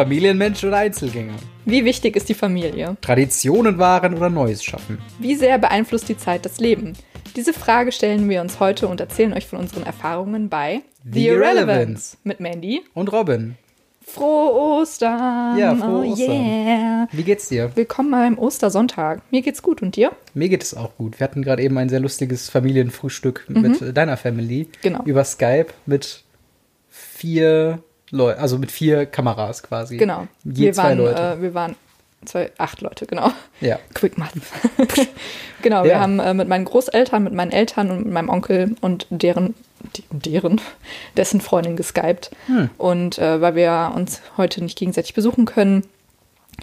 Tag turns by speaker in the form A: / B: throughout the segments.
A: Familienmensch oder Einzelgänger?
B: Wie wichtig ist die Familie?
A: Traditionen wahren oder Neues schaffen?
B: Wie sehr beeinflusst die Zeit das Leben? Diese Frage stellen wir uns heute und erzählen euch von unseren Erfahrungen bei
A: The Irrelevance.
B: mit Mandy.
A: Und Robin,
B: Frohe Ostern!
A: Ja, frohe
B: oh,
A: Ostern.
B: Yeah.
A: wie geht's dir?
B: Willkommen beim Ostersonntag. Mir geht's gut und dir?
A: Mir geht es auch gut. Wir hatten gerade eben ein sehr lustiges Familienfrühstück mit äh, deiner Family.
B: Mhm. Genau.
A: Über Skype mit vier Leuten, also mit vier Kameras quasi.
B: Genau.
A: Je
B: wir
A: zwei
B: waren,
A: Leute.
B: Äh, wir waren zwei, acht Leute, genau.
A: ja.
B: Quick Math. genau, wir
A: Ja.
B: haben äh, mit meinen Großeltern, mit meinen Eltern und mit meinem Onkel und deren, die, deren, dessen Freundin geskypt.
A: Hm.
B: Und äh, weil wir uns heute nicht gegenseitig besuchen können,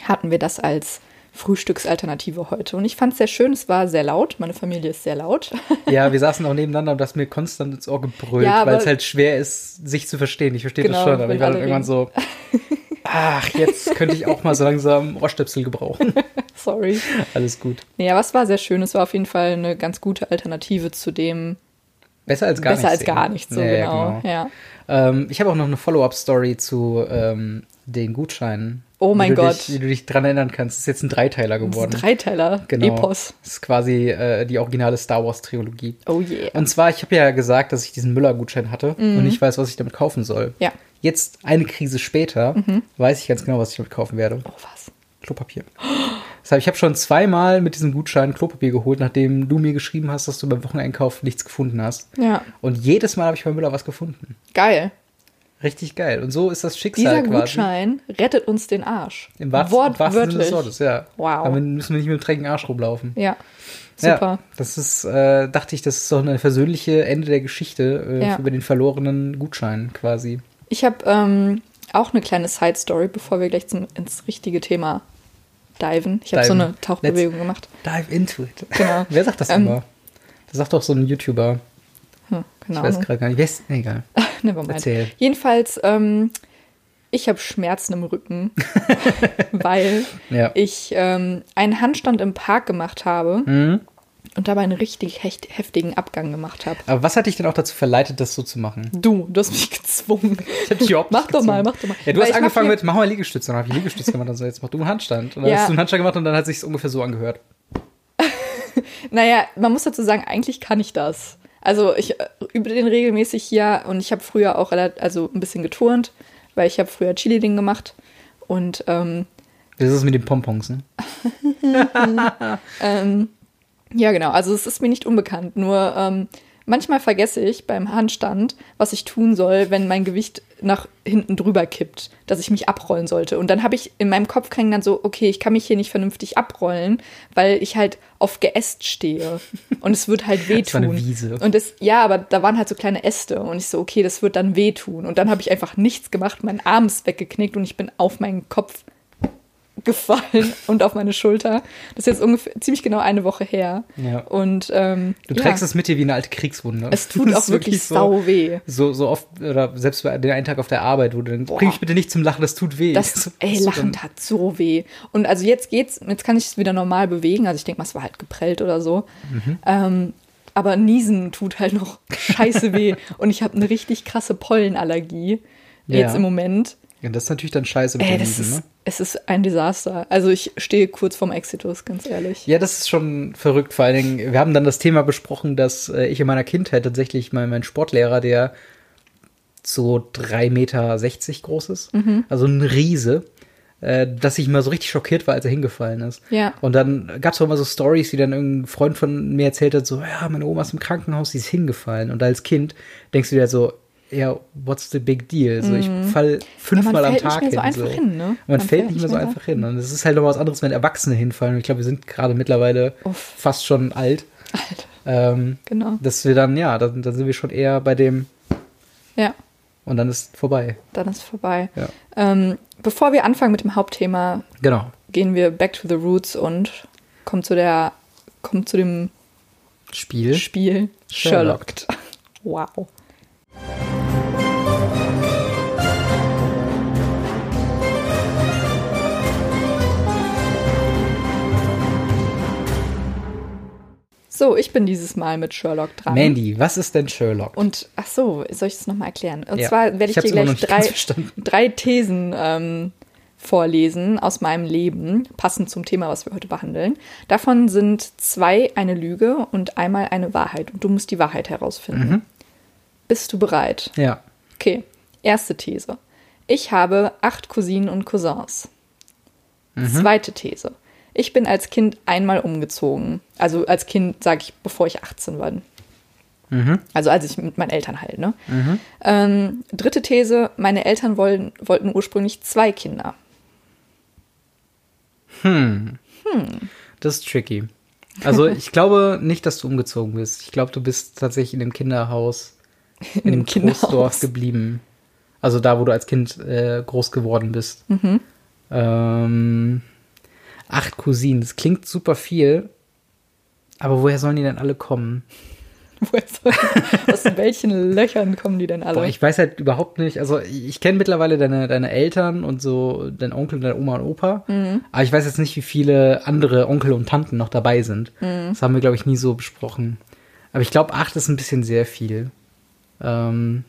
B: hatten wir das als Frühstücksalternative heute. Und ich fand es sehr schön, es war sehr laut. Meine Familie ist sehr laut.
A: Ja, wir saßen auch nebeneinander und das mir konstant ins Ohr gebrüllt,
B: Ja,
A: weil es halt schwer ist, sich zu verstehen. Ich verstehe
B: Genau,
A: das schon, aber ich war dann irgendwann so, ach, jetzt könnte ich auch mal so langsam Ohrstöpsel gebrauchen.
B: Sorry.
A: Alles gut.
B: Aber es war sehr schön. Es war auf jeden Fall eine ganz gute Alternative zu dem
A: Besser als gar
B: besser als
A: nichts.
B: gar nicht so
A: Ja, ja,
B: genau. Ja.
A: Ähm, ich habe auch noch eine Follow-up-Story zu ähm, den Gutscheinen.
B: Oh mein Gott.
A: Dich, wie du dich dran erinnern kannst. Das ist jetzt ein Dreiteiler
B: Das ist
A: geworden.
B: ein Dreiteiler.
A: Genau.
B: Epos.
A: Das ist quasi äh, die originale Star Wars-Trilogie.
B: Oh yeah.
A: Und zwar, ich habe ja gesagt, dass ich diesen Müller-Gutschein hatte und nicht weiß, was ich damit kaufen soll.
B: Mhm. Ja. Mhm.
A: Jetzt, eine Krise später, weiß ich ganz genau, was ich damit kaufen werde.
B: Oh was.
A: Klopapier. Heißt, ich habe schon zweimal mit diesem Gutschein Klopapier geholt, nachdem du mir geschrieben hast, dass du beim Wocheneinkauf nichts gefunden hast.
B: Ja.
A: Und jedes Mal habe ich bei Müller was gefunden.
B: Geil.
A: Richtig geil. Und so ist das Schicksal
B: Dieser
A: quasi.
B: Gutschein rettet uns den Arsch.
A: Im wahrsten, Sinne des. Wortes, ja.
B: Wow.
A: Damit müssen wir nicht mit dem dreckigen Arsch rumlaufen.
B: Ja. Super.
A: Ja, das ist, äh, dachte ich, das ist doch eine versöhnliche Ende der Geschichte äh,
B: Ja.
A: über den verlorenen Gutschein quasi.
B: Ich habe ähm, auch eine kleine Side-Story, bevor wir gleich zum, ins richtige Thema diven. Ich habe so eine Tauchbewegung gemacht.
A: Dive into it.
B: Genau.
A: Wer sagt das
B: Ähm,
A: immer? Das sagt doch so ein YouTuber.
B: Hm,
A: Ich weiß gerade gar nicht. Nee, egal.
B: Nevermind.
A: Erzähl.
B: Jedenfalls, ähm, ich habe Schmerzen im Rücken, weil
A: Ja.
B: ich ähm, einen Handstand im Park gemacht habe
A: Mhm.
B: und dabei einen richtig hecht, heftigen Abgang gemacht habe.
A: Aber was hat dich denn auch dazu verleitet, das so zu machen?
B: Du, du hast mich gezwungen.
A: Ich hab dich überhaupt
B: Mach
A: nicht
B: doch mal,
A: gezwungen.
B: mach doch mal.
A: Ja, du
B: Weil
A: hast
B: mach
A: angefangen mit, mach mal Liegestütze. Dann habe ich Liegestütze gemacht und so, jetzt mach du einen Handstand. Und dann
B: Ja.
A: hast du einen Handstand gemacht und dann hat sich ungefähr so angehört.
B: Naja, man muss dazu sagen, eigentlich kann ich das. Also ich äh, übe den regelmäßig hier und ich habe früher auch also ein bisschen geturnt, weil ich habe früher Chili-Ding gemacht. Und ähm,
A: Das ist mit den Pompons, ne?
B: ähm, ja, genau, also es ist mir nicht unbekannt. Nur ähm, manchmal vergesse ich beim Handstand, was ich tun soll, wenn mein Gewicht nach hinten drüber kippt, dass ich mich abrollen sollte. Und dann habe ich in meinem Kopf klingt dann so, okay, ich kann mich hier nicht vernünftig abrollen, weil ich halt auf Geäst stehe. Und es wird halt
A: Das war
B: wehtun.
A: eine Wiese.
B: Und das, ja, aber da waren halt so kleine Äste und ich so, okay, das wird dann wehtun. Und dann habe ich einfach nichts gemacht, mein Arm ist weggeknickt und ich bin auf meinen Kopf gefallen und auf meine Schulter. Das ist jetzt ungefähr ziemlich genau eine Woche her.
A: Ja.
B: Und ähm,
A: Du
B: ja,
A: trägst es mit dir wie eine alte Kriegswunde.
B: es tut auch wirklich
A: so,
B: sau weh.
A: So, so oft, oder selbst bei den einen Tag auf der Arbeit, wo du denkst, bring mich bitte nicht zum Lachen, das tut weh.
B: Das, ey, Lachen
A: dann-
B: tat so weh. Und also jetzt geht's, jetzt kann ich es wieder normal bewegen. Also ich denke mal, es war halt geprellt oder so.
A: Mhm.
B: Ähm, aber Niesen tut halt noch scheiße weh. Und ich habe eine richtig krasse Pollenallergie
A: Ja.
B: jetzt im Moment.
A: Ja, das ist natürlich dann scheiße mit
B: Ey,
A: den
B: ist,
A: ne?
B: es ist ein Desaster. Also ich stehe kurz vorm Exitus, ganz ehrlich.
A: Ja, das ist schon verrückt. Vor allen Dingen, wir haben dann das Thema besprochen, dass äh, ich in meiner Kindheit tatsächlich mein, mein Sportlehrer, der so 3,60 Meter groß ist,
B: Mhm.
A: also ein Riese, äh, dass ich mal so richtig schockiert war, als er hingefallen ist.
B: Ja.
A: Und dann gab es auch immer so Stories, die dann irgendein Freund von mir erzählt hat, so, ja, meine Oma ist im Krankenhaus, die ist hingefallen. Und als Kind denkst du dir so, ja, what's the big deal? So, ich fall fünfmal am
B: Mhm. fällt nicht
A: Tag
B: mehr so
A: hin.
B: einfach
A: so.
B: hin, ne?
A: Man, fällt nicht mehr so einfach hin. Und es ist halt noch was anderes, wenn Erwachsene hinfallen. Und ich glaube, wir sind gerade mittlerweile
B: Uff.
A: fast schon alt.
B: Alter,
A: Ähm,
B: genau.
A: dass wir dann, ja, dann, dann sind wir schon eher bei dem
B: Ja,
A: und dann ist vorbei.
B: dann ist vorbei.
A: Ja.
B: Ähm, bevor wir anfangen mit dem Hauptthema,
A: Genau.
B: gehen wir back to the roots und kommen zu der, kommen zu dem
A: Spiel.
B: Spiel
A: Sherlock.
B: Sherlocked. Wow. So, ich bin dieses Mal mit Sherlock dran.
A: Mandy, was ist denn Sherlock?
B: Und ach so, soll ich es nochmal erklären? Und
A: Ja.
B: zwar werde ich,
A: Ich
B: dir gleich drei, drei Thesen ähm, vorlesen aus meinem Leben, passend zum Thema, was wir heute behandeln. Davon sind zwei eine Lüge und einmal eine Wahrheit. Und du musst die Wahrheit herausfinden.
A: Mhm.
B: Bist du bereit?
A: Ja.
B: Okay, erste These. Ich habe acht Cousinen und Cousins. Zweite These. Ich bin als Kind einmal umgezogen. Also als Kind, sage ich, bevor ich 18 war. Also als ich mit meinen Eltern halt, ne? Ähm, dritte These, meine Eltern wollen, wollten ursprünglich zwei Kinder.
A: Das ist tricky. Also ich glaube nicht, dass du umgezogen bist. Ich glaube, du bist tatsächlich in dem Kinderhaus, in,
B: dem
A: dem
B: Kinderhaus.
A: Geblieben. Also da, wo du als Kind äh, groß geworden bist.
B: Mhm.
A: Ähm, acht Cousinen, das klingt super viel. Aber woher sollen die denn alle kommen?
B: Aus welchen Löchern kommen die denn alle?
A: Boah, ich weiß halt überhaupt nicht. Also ich, kenne mittlerweile deine, deine Eltern und so, dein Onkel, deine Oma und Opa.
B: Mhm.
A: Aber ich weiß jetzt nicht, wie viele andere Onkel und Tanten noch dabei sind.
B: Mhm.
A: Das haben wir, glaube ich, nie so besprochen. Aber ich glaube, acht ist ein bisschen sehr viel. Ähm,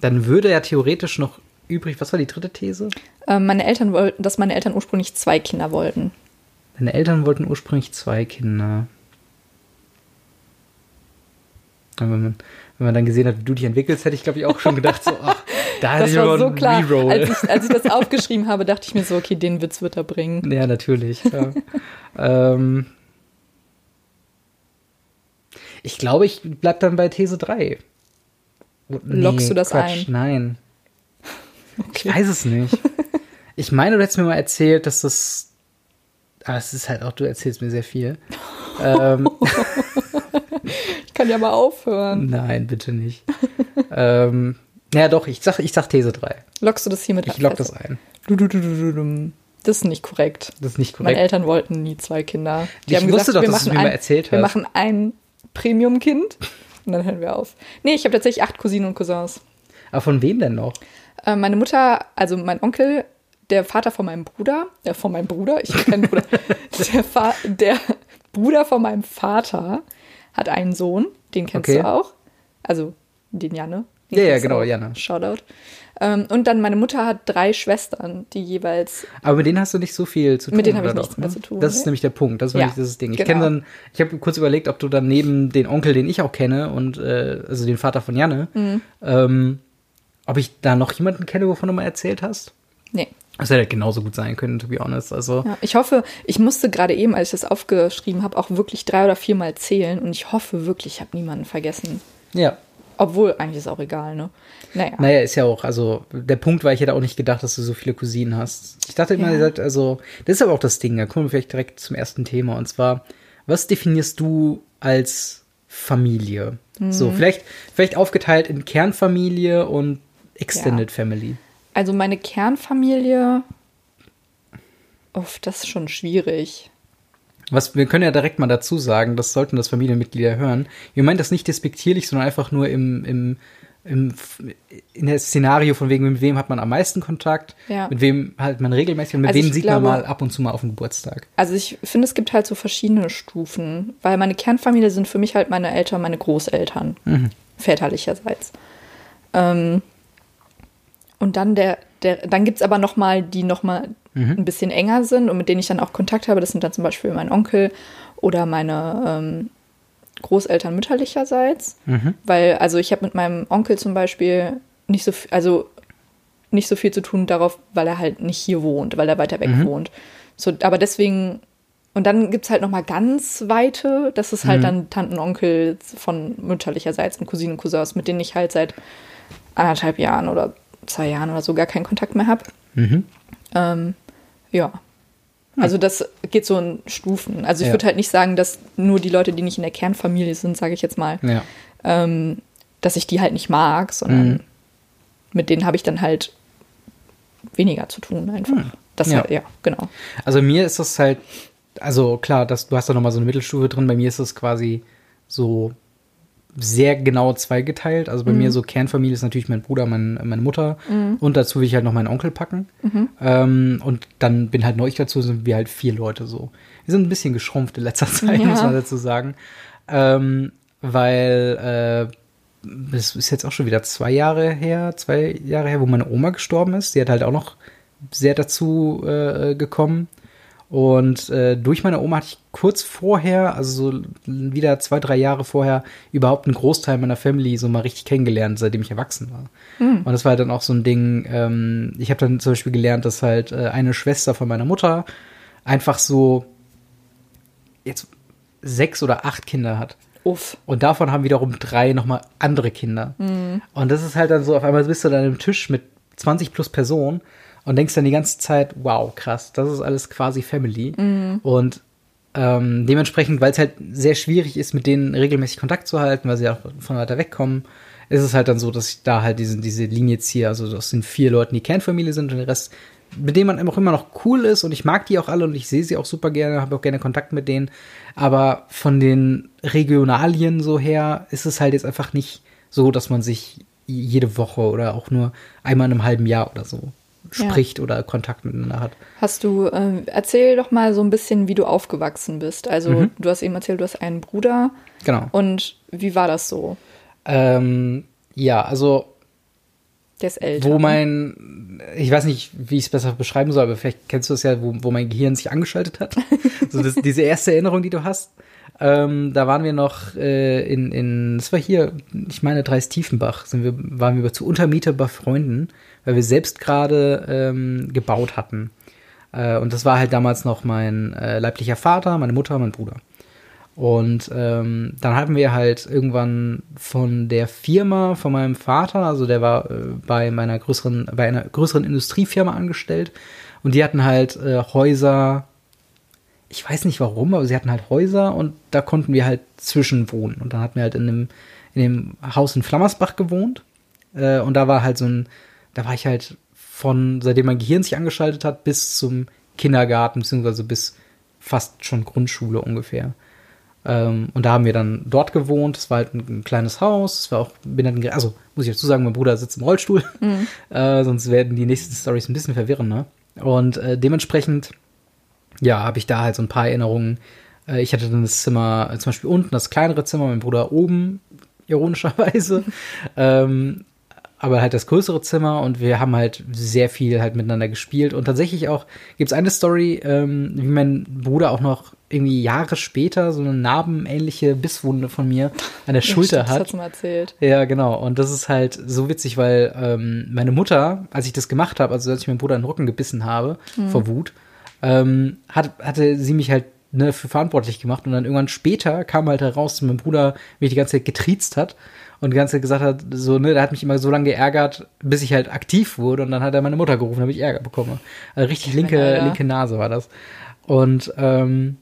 A: dann würde ja theoretisch noch übrig, was war die dritte These?
B: Ähm, meine Eltern wollten, dass meine Eltern ursprünglich zwei Kinder wollten.
A: Deine Eltern wollten ursprünglich zwei Kinder. Und Wenn man, wenn man dann gesehen hat, wie du dich entwickelst, hätte ich, glaube ich, auch schon gedacht, so, ach, da hätte
B: Das
A: ich
B: war so klar.
A: Reroll.
B: Als ich, als ich das aufgeschrieben habe, dachte ich mir so, okay, den Witz wird er bringen.
A: Ja, natürlich. Ja. ähm, ich glaube, ich bleib dann bei These 3. Oh,
B: Lockst du das ein?
A: Nein.
B: Okay.
A: Ich weiß es nicht. Ich meine, du hättest mir mal erzählt, dass das. Ah, es ist halt auch, du erzählst mir sehr viel. ähm,
B: Ich kann ja mal aufhören.
A: nein, bitte nicht. ähm, ja, doch, ich sag, ich sag These 3.
B: Lockst du das
A: Ich lock das ein.
B: Du, du, du, du, du. Das ist nicht korrekt.
A: Das ist nicht
B: Meine
A: korrekt.
B: Eltern wollten nie zwei Kinder. Die
A: Ich wusste doch, dass du mir mal erzählt
B: Wir
A: hast.
B: machen ein Premium-Kind und dann hören wir auf. Nee, ich habe tatsächlich acht Cousinen und Cousins.
A: Aber von wem denn noch?
B: Äh, meine Mutter, also mein Onkel, der Vater von meinem Bruder, äh, von meinem Bruder, ich habe keinen Bruder, der, Fa der Bruder von meinem Vater hat einen Sohn, den kennst
A: Okay.
B: du auch. Also den Janne. Den
A: Ja, ja, genau,
B: auch.
A: Janne.
B: Shoutout. Ähm, und dann meine Mutter hat drei Schwestern, die jeweils
A: Aber mit denen hast du nicht so viel zu tun.
B: Mit denen habe ich nichts mehr
A: ne?
B: zu tun,
A: Das ist nämlich der Punkt. Das ist
B: Ja,
A: nämlich das Ding. Ich
B: genau.
A: kenne dann, ich habe kurz überlegt, ob du dann neben den Onkel, den ich auch kenne, und äh, also den Vater von Janne,
B: Mhm.
A: ähm, ob ich da noch jemanden kenne, wovon du mal erzählt hast.
B: Nee.
A: Das hätte genauso gut sein können, to be honest. Also,
B: Ja, ich hoffe, ich musste gerade eben, als ich das aufgeschrieben habe, auch wirklich drei oder viermal zählen und ich hoffe wirklich, ich habe niemanden vergessen.
A: ja.
B: Obwohl, eigentlich ist es auch egal, ne? Naja.
A: Naja, ist ja auch, also der Punkt war, ich hätte auch nicht gedacht, dass du so viele Cousinen hast. Ich dachte immer,
B: Ja.
A: ihr seid, also, das ist aber auch das Ding, da kommen wir vielleicht direkt zum ersten Thema. Und zwar, was definierst du als Familie?
B: Mhm.
A: So, vielleicht, vielleicht aufgeteilt in Kernfamilie und Extended Family.
B: Also meine Kernfamilie, uff, das ist schon schwierig.
A: Was, wir können ja direkt mal dazu sagen, das sollten das Familienmitglieder hören. Wir meinen das nicht despektierlich, sondern einfach nur im, im, im, in der Szenario von wegen, mit wem hat man am meisten Kontakt,
B: Ja.
A: mit wem halt man regelmäßig und mit
B: Also
A: wem sieht
B: glaube-
A: man mal ab und zu mal auf dem Geburtstag.
B: Also ich finde, es gibt halt so verschiedene Stufen, weil meine Kernfamilie sind für mich halt meine Eltern, meine Großeltern, väterlicherseits. Ähm, und dann der, der, dann gibt es aber noch mal, die noch mal ein bisschen enger sind und mit denen ich dann auch Kontakt habe. Das sind dann zum Beispiel mein Onkel oder meine ähm, Großeltern mütterlicherseits. Weil, also ich habe mit meinem Onkel zum Beispiel nicht so viel, also nicht so viel zu tun darauf, weil er halt nicht hier wohnt, weil er weiter weg wohnt. So, aber deswegen, und dann gibt es halt noch mal ganz weite, das ist halt dann Tanten, Onkel von mütterlicherseits und Cousinen und Cousins, mit denen ich halt seit anderthalb Jahren oder zwei Jahren oder so gar keinen Kontakt mehr habe. Ähm, ja. Also das geht so in Stufen. Also ich
A: Ja.
B: würde halt nicht sagen, dass nur die Leute, die nicht in der Kernfamilie sind, sage ich jetzt mal,
A: Ja.
B: ähm, dass ich die halt nicht mag, sondern
A: Mhm.
B: mit denen habe ich dann halt weniger zu tun einfach. Das
A: Mhm. Ja.
B: ja. ja, genau.
A: Also mir ist das halt, also klar, das, du hast da nochmal so eine Mittelstufe drin, bei mir ist es quasi so sehr genau zweigeteilt. Also bei
B: Mhm.
A: mir so Kernfamilie ist natürlich mein Bruder, mein, meine Mutter und dazu will ich halt noch meinen Onkel packen.
B: Mhm.
A: Ähm, und dann bin halt noch ich dazu, sind wir halt vier Leute so. Wir sind ein bisschen geschrumpft in letzter Zeit,
B: Ja.
A: muss man dazu sagen. Ähm, weil, äh, das ist jetzt auch schon wieder zwei Jahre her, zwei Jahre her, wo meine Oma gestorben ist. Die hat halt auch noch sehr dazu äh, gekommen. Und äh, durch meine Oma hatte ich kurz vorher, also so wieder zwei, drei Jahre vorher, überhaupt einen Großteil meiner Family so mal richtig kennengelernt, seitdem ich erwachsen war. Mhm. Und das war halt dann auch so ein Ding, ähm, ich habe dann zum Beispiel gelernt, dass halt äh, eine Schwester von meiner Mutter einfach so jetzt sechs oder acht Kinder hat. Uff. Und davon haben wiederum drei nochmal andere Kinder. Mhm. Und das ist halt dann so, auf einmal bist du dann im Tisch mit 20 plus Personen und denkst dann die ganze Zeit, wow, krass, das ist alles quasi Family. Mhm. Und ähm, dementsprechend, weil es halt sehr schwierig ist, mit denen regelmäßig Kontakt zu halten, weil sie auch von weiter wegkommen, ist es halt dann so, dass ich da halt diese, diese Linie ziehe. Also das sind vier Leute, die Kernfamilie sind und der Rest, mit denen man auch immer noch cool ist und ich mag die auch alle und ich sehe sie auch super gerne, habe auch gerne Kontakt mit denen. Aber von den Regionalien so her ist es halt jetzt einfach nicht so, dass man sich jede Woche oder auch nur einmal in einem halben Jahr oder so spricht ja. oder Kontakt miteinander hat.
B: Hast du, äh, erzähl doch mal so ein bisschen, wie du aufgewachsen bist. Also mhm. du hast eben erzählt, du hast einen Bruder.
A: Genau.
B: Und wie war das so?
A: Ähm, ja, also
B: der ist älter.
A: Wo mein, ich weiß nicht, wie ich es besser beschreiben soll, aber vielleicht kennst du es ja, wo, wo mein Gehirn sich angeschaltet hat. so das, diese erste Erinnerung, die du hast. Ähm, da waren wir noch äh, in, in, das war hier, ich meine, Dreis-Tiefenbach, sind wir, waren wir zu Untermieter bei Freunden weil wir selbst gerade ähm, gebaut hatten. Äh, und das war halt damals noch mein äh, leiblicher Vater, meine Mutter, mein Bruder. Und ähm, dann hatten wir halt irgendwann von der Firma von meinem Vater, also der war äh, bei meiner größeren, bei einer größeren Industriefirma angestellt und die hatten halt äh, Häuser, ich weiß nicht warum, aber sie hatten halt Häuser und da konnten wir halt zwischen wohnen. Und dann hatten wir halt in dem, in dem Haus in Flammersbach gewohnt. Äh, und da war halt so ein, da war ich halt von, seitdem mein Gehirn sich angeschaltet hat, bis zum Kindergarten, beziehungsweise bis fast schon Grundschule ungefähr. Ähm, und da haben wir dann dort gewohnt. Es war halt ein, ein, kleines Haus. Es war auch, bin dann, also muss ich dazu sagen, mein Bruder sitzt im Rollstuhl. Mhm. Äh, sonst werden die nächsten Stories ein bisschen verwirren, ne? Und äh, dementsprechend, ja, habe ich da halt so ein paar Erinnerungen. Äh, ich hatte dann das Zimmer, zum Beispiel unten das kleinere Zimmer, mein Bruder oben, ironischerweise. ähm, aber halt das größere Zimmer und wir haben halt sehr viel halt miteinander gespielt. Und tatsächlich auch gibt es eine Story, ähm, wie mein Bruder auch noch irgendwie Jahre später so eine narbenähnliche Bisswunde von mir an der Schulter stimmt, hat. Das
B: hat's mal erzählt.
A: Ja, genau. Und das ist halt so witzig, weil ähm, meine Mutter, als ich das gemacht habe, also als ich meinem Bruder in den Rücken gebissen habe, mhm. vor Wut, ähm, hat, hatte sie mich halt ne, für verantwortlich gemacht. Und dann irgendwann später kam halt heraus, dass mein Bruder mich die ganze Zeit getriezt hat und die ganze Zeit gesagt hat, so, ne, der hat mich immer so lange geärgert, bis ich halt aktiv wurde und dann hat er meine Mutter gerufen, damit ich Ärger bekomme. Also richtig linke, linke Nase war das. Und ähm,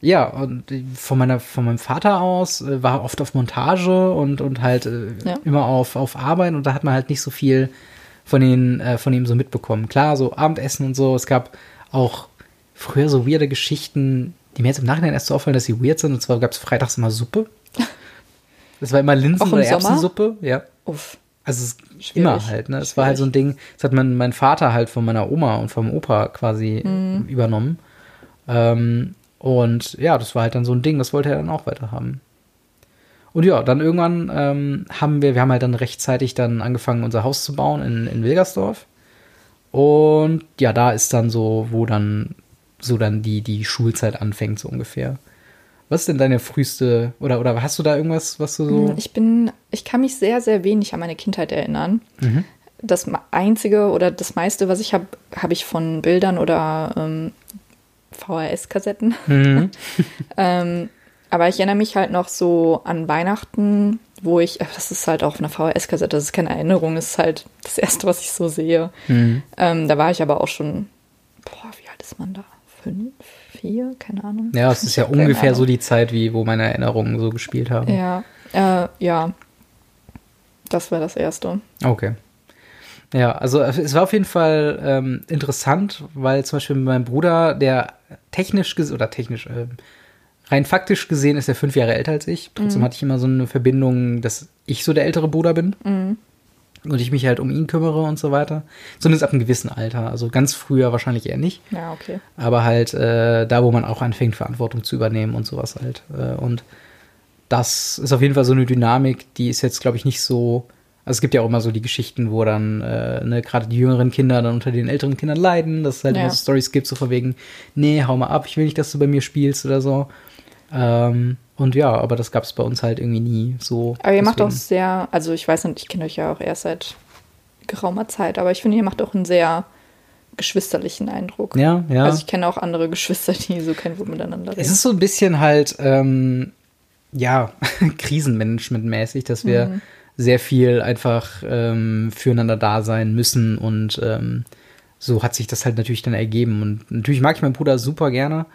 A: ja, und von meiner, von meinem Vater aus äh, war oft auf Montage und, und halt äh, ja. immer auf, auf Arbeit und da hat man halt nicht so viel von, ihn, äh, von ihm so mitbekommen. Klar, so Abendessen und so. Es gab auch früher so weirde Geschichten, die mir jetzt im Nachhinein erst so auffallen, dass sie weird sind. Und zwar gab es freitags immer Suppe. Das war immer Linsen- oder Erbsensuppe, ja. Uff. Also es ist immer halt, ne? Es war halt so ein Ding, das hat mein, mein Vater halt von meiner Oma und vom Opa quasi mhm. übernommen. Ähm, und ja, das war halt dann so ein Ding, das wollte er dann auch weiter haben. Und ja, dann irgendwann ähm, haben wir, wir haben halt dann rechtzeitig dann angefangen, unser Haus zu bauen in, in Wilgersdorf. Und ja, da ist dann so, wo dann so dann die, die Schulzeit anfängt, so ungefähr. Was ist denn deine früheste oder oder hast du da irgendwas, was du so?
B: Hm, ich bin, ich kann mich sehr sehr wenig an meine Kindheit erinnern. Mhm. Das einzige oder das meiste, was ich habe, habe ich von Bildern oder ähm, VHS-Kassetten. Mhm. ähm, aber ich erinnere mich halt noch so an Weihnachten, wo ich, das ist halt auch eine VHS-Kassette, das ist keine Erinnerung, das ist halt das erste, was ich so sehe. Mhm. Ähm, da war ich aber auch schon, boah, wie alt ist man da? Fünf? Vier, keine Ahnung.
A: Ja, es ist ja ungefähr Ahnung. so die Zeit, wie wo meine Erinnerungen so gespielt haben.
B: Ja, äh, ja. Das war das erste.
A: Okay. Ja, also es war auf jeden Fall ähm, interessant, weil zum Beispiel mein Bruder, der technisch gesehen, oder technisch, äh, rein faktisch gesehen ist er fünf Jahre älter als ich. Trotzdem mhm. hatte ich immer so eine Verbindung, dass ich so der ältere Bruder bin. Mhm und ich mich halt um ihn kümmere und so weiter. Zumindest ab einem gewissen Alter. Also ganz früher wahrscheinlich eher nicht.
B: Ja, okay.
A: Aber halt äh, da, wo man auch anfängt, Verantwortung zu übernehmen und sowas halt. Äh, und das ist auf jeden Fall so eine Dynamik, die ist jetzt, glaube ich, nicht so. Also es gibt ja auch immer so die Geschichten, wo dann äh, ne, gerade die jüngeren Kinder dann unter den älteren Kindern leiden, dass es halt
B: Ja.
A: immer so Stories gibt, so von wegen, nee, hau mal ab, ich will nicht, dass du bei mir spielst oder so. Ähm, und ja, aber das gab es bei uns halt irgendwie nie so.
B: Aber ihr macht auch
A: Deswegen-
B: sehr, also ich weiß nicht, ich kenne euch ja auch erst seit geraumer Zeit, aber ich finde, ihr macht auch einen sehr geschwisterlichen Eindruck.
A: Ja, ja.
B: Also ich kenne auch andere Geschwister, die so kein Wort miteinander
A: Es
B: reden.
A: ist so ein bisschen halt, ähm, ja, Krisenmanagement-mäßig, dass wir
B: Mhm.
A: sehr viel einfach ähm, füreinander da sein müssen und ähm, so hat sich das halt natürlich dann ergeben. Und natürlich mag ich meinen Bruder super gerne,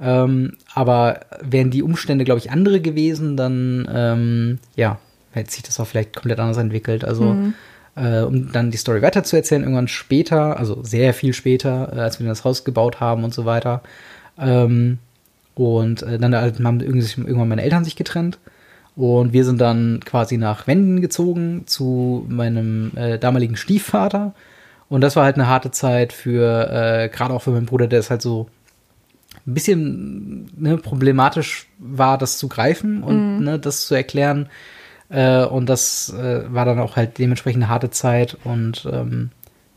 A: ähm, aber wären die Umstände, glaube ich, andere gewesen, dann, ähm, ja, hätte sich das auch vielleicht komplett anders entwickelt. Also,
B: Mhm.
A: äh, um dann die Story weiterzuerzählen, irgendwann später, also sehr viel später, äh, als wir das Haus gebaut haben und so weiter, ähm, und äh, dann halt haben irgendwann meine Eltern sich getrennt. Und wir sind dann quasi nach Wenden gezogen zu meinem äh, damaligen Stiefvater. Und das war halt eine harte Zeit für, äh, gerade auch für meinen Bruder, der ist halt so ein bisschen ne, problematisch war, das zu greifen und ne, das zu erklären. Äh, und das äh, war dann auch halt dementsprechend eine harte Zeit. Und ähm,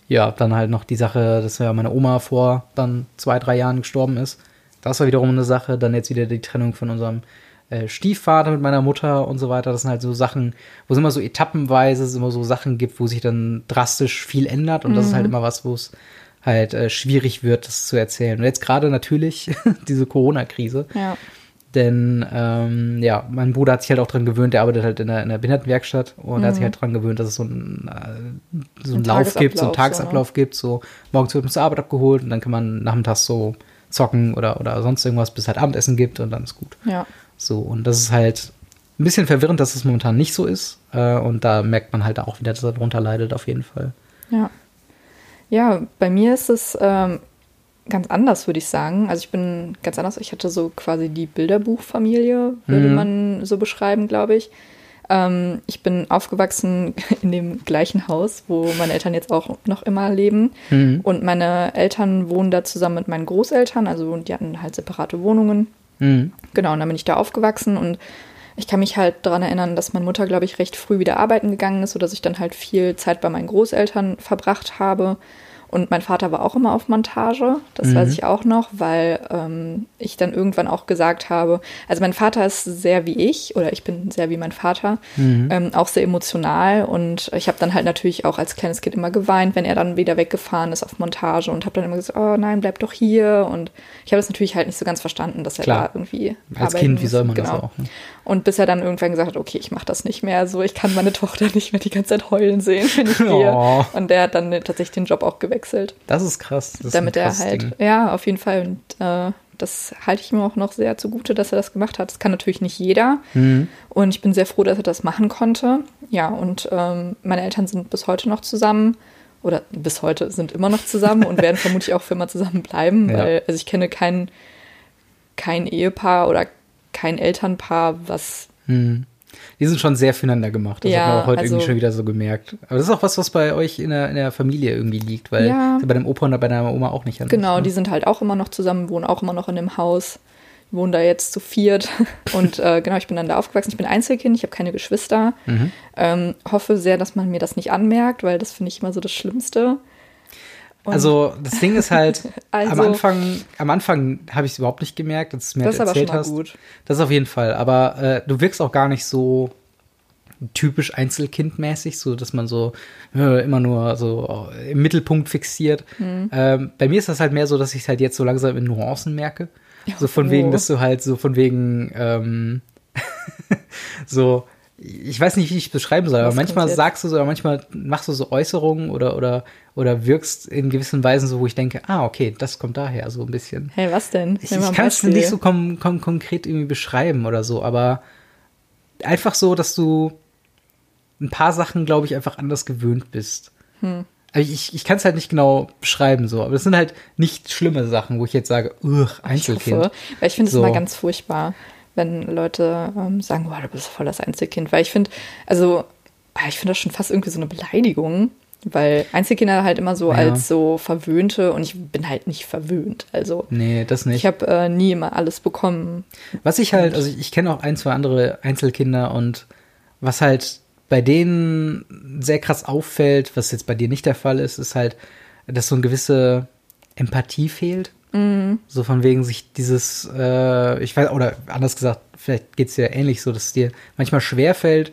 A: ja, dann halt noch die Sache, dass ja meine Oma vor dann zwei, drei Jahren gestorben ist. Das war wiederum eine Sache. Dann jetzt wieder die Trennung von unserem äh, Stiefvater mit meiner Mutter und so weiter. Das sind halt so Sachen, wo es immer so etappenweise es immer so Sachen gibt, wo sich dann drastisch viel ändert. Und das ist halt immer was, wo es halt äh, schwierig wird, das zu erzählen. Und jetzt gerade natürlich diese Corona-Krise.
B: Ja.
A: Denn ähm, ja, mein Bruder hat sich halt auch dran gewöhnt, der arbeitet halt in der, in der Behindertenwerkstatt und er hat sich halt dran gewöhnt, dass es so einen, äh, so einen
B: Ein
A: Lauf gibt, so einen
B: Tagesablauf,
A: Tagesablauf gibt, so morgens wird man zur Arbeit abgeholt und dann kann man nachmittags so zocken oder, oder sonst irgendwas, bis es halt Abendessen gibt und dann ist gut.
B: Ja.
A: So, und das ist halt ein bisschen verwirrend, dass es momentan nicht so ist. Äh, und da merkt man halt auch wieder, dass er darunter leidet, auf jeden Fall.
B: Ja. Ja, bei mir ist es ähm, ganz anders, würde ich sagen. Also ich bin ganz anders. Ich hatte so quasi die Bilderbuchfamilie, würde
A: Mhm.
B: man so beschreiben, glaube ich. Ähm, ich bin aufgewachsen in dem gleichen Haus, wo meine Eltern jetzt auch noch immer leben.
A: Mhm.
B: Und meine Eltern wohnen da zusammen mit meinen Großeltern. Also die hatten halt separate Wohnungen.
A: Mhm.
B: Genau, und dann bin ich da aufgewachsen und ich kann mich halt daran erinnern, dass meine Mutter, glaube ich, recht früh wieder arbeiten gegangen ist, sodass ich dann halt viel Zeit bei meinen Großeltern verbracht habe. Und mein Vater war auch immer auf Montage, das weiß ich auch noch, weil ähm, ich dann irgendwann auch gesagt habe, also mein Vater ist sehr wie ich oder ich bin sehr wie mein Vater, ähm, auch sehr emotional und ich habe dann halt natürlich auch als kleines Kind immer geweint, wenn er dann wieder weggefahren ist auf Montage und habe dann immer gesagt, oh nein, bleib doch hier und ich habe es natürlich halt nicht so ganz verstanden, dass er
A: Klar.
B: da irgendwie
A: Als Kind, wie
B: muss.
A: soll man das
B: Genau.
A: auch? Ne?
B: Und bis er dann irgendwann gesagt hat, okay, ich mache das nicht mehr. So, ich kann meine Tochter nicht mehr die ganze Zeit heulen sehen, wenn ich gehe.
A: Oh.
B: Und der hat dann tatsächlich den Job auch gewechselt,
A: Das ist krass. Das ist
B: damit
A: ein
B: er
A: krasses
B: halt,
A: Ding.
B: ja, auf jeden Fall. Und äh, das halte ich mir auch noch sehr zugute, dass er das gemacht hat. Das kann natürlich nicht jeder.
A: Mhm.
B: Und ich bin sehr froh, dass er das machen konnte. Ja, und ähm, meine Eltern sind bis heute noch zusammen. Oder bis heute sind immer noch zusammen und werden vermutlich auch für immer zusammen bleiben.
A: Ja.
B: Weil, also ich kenne kein, kein Ehepaar oder kein Elternpaar, was
A: Hm. Die sind schon sehr füreinander gemacht. Das
B: Ja,
A: hat man auch heute
B: also-
A: irgendwie schon wieder so gemerkt. Aber das ist auch was, was bei euch in der, in der Familie irgendwie liegt, weil
B: Ja.
A: bei deinem Opa und bei deiner Oma auch nicht anders.
B: Genau,
A: ne?
B: die sind halt auch immer noch zusammen, wohnen auch immer noch in dem Haus, wohnen da jetzt zu viert. Und äh, genau, ich bin dann da aufgewachsen. Ich bin Einzelkind, ich habe keine Geschwister.
A: Mhm.
B: Ähm, hoffe sehr, dass man mir das nicht anmerkt, weil das finde ich immer so das Schlimmste. Und
A: Also das Ding ist halt, am
B: Also-
A: Anfang, am Anfang habe ich es überhaupt nicht gemerkt, dass du mir
B: das ist aber schon
A: erzählt hast.
B: gut.
A: Das auf jeden Fall. Aber äh, du wirkst auch gar nicht so typisch Einzelkindmäßig, so dass man so äh, immer nur so im Mittelpunkt fixiert.
B: Mhm.
A: Ähm, bei mir ist das halt mehr so, dass ich es halt jetzt so langsam in Nuancen merke. So von
B: oh.
A: wegen, dass du halt so von wegen ähm, so ich weiß nicht, wie ich es beschreiben soll, aber manchmal sagst du so, oder manchmal machst du so Äußerungen oder, oder, oder wirkst in gewissen Weisen so, wo ich denke, ah, okay, das kommt daher, so ein bisschen.
B: Hey, was denn?
A: Ich, ich kann es nicht so kon kon konkret irgendwie beschreiben oder so, aber einfach so, dass du ein paar Sachen, glaube ich, einfach anders gewöhnt bist.
B: Hm.
A: Also ich, ich kann es halt nicht genau beschreiben, so, aber das sind halt nicht schlimme Sachen, wo ich jetzt sage, ugh,
B: Ich
A: Einzelkind.
B: hoffe, weil ich finde es
A: So.
B: immer ganz furchtbar, wenn Leute ähm, sagen, wow, du bist voll das Einzelkind. Weil ich finde, also, ah, ich finde das schon fast irgendwie so eine Beleidigung. Weil Einzelkinder halt immer so
A: Ja.
B: als so verwöhnte und ich bin halt nicht verwöhnt. Also
A: Nee, das nicht.
B: ich habe äh, nie immer alles bekommen.
A: Was ich halt, also ich, ich kenne auch ein, zwei andere Einzelkinder und was halt bei denen sehr krass auffällt, was jetzt bei dir nicht der Fall ist, ist halt, dass so eine gewisse Empathie fehlt. So von wegen sich dieses, äh, ich weiß, oder anders gesagt, vielleicht geht es dir ähnlich so, dass es dir manchmal schwer fällt,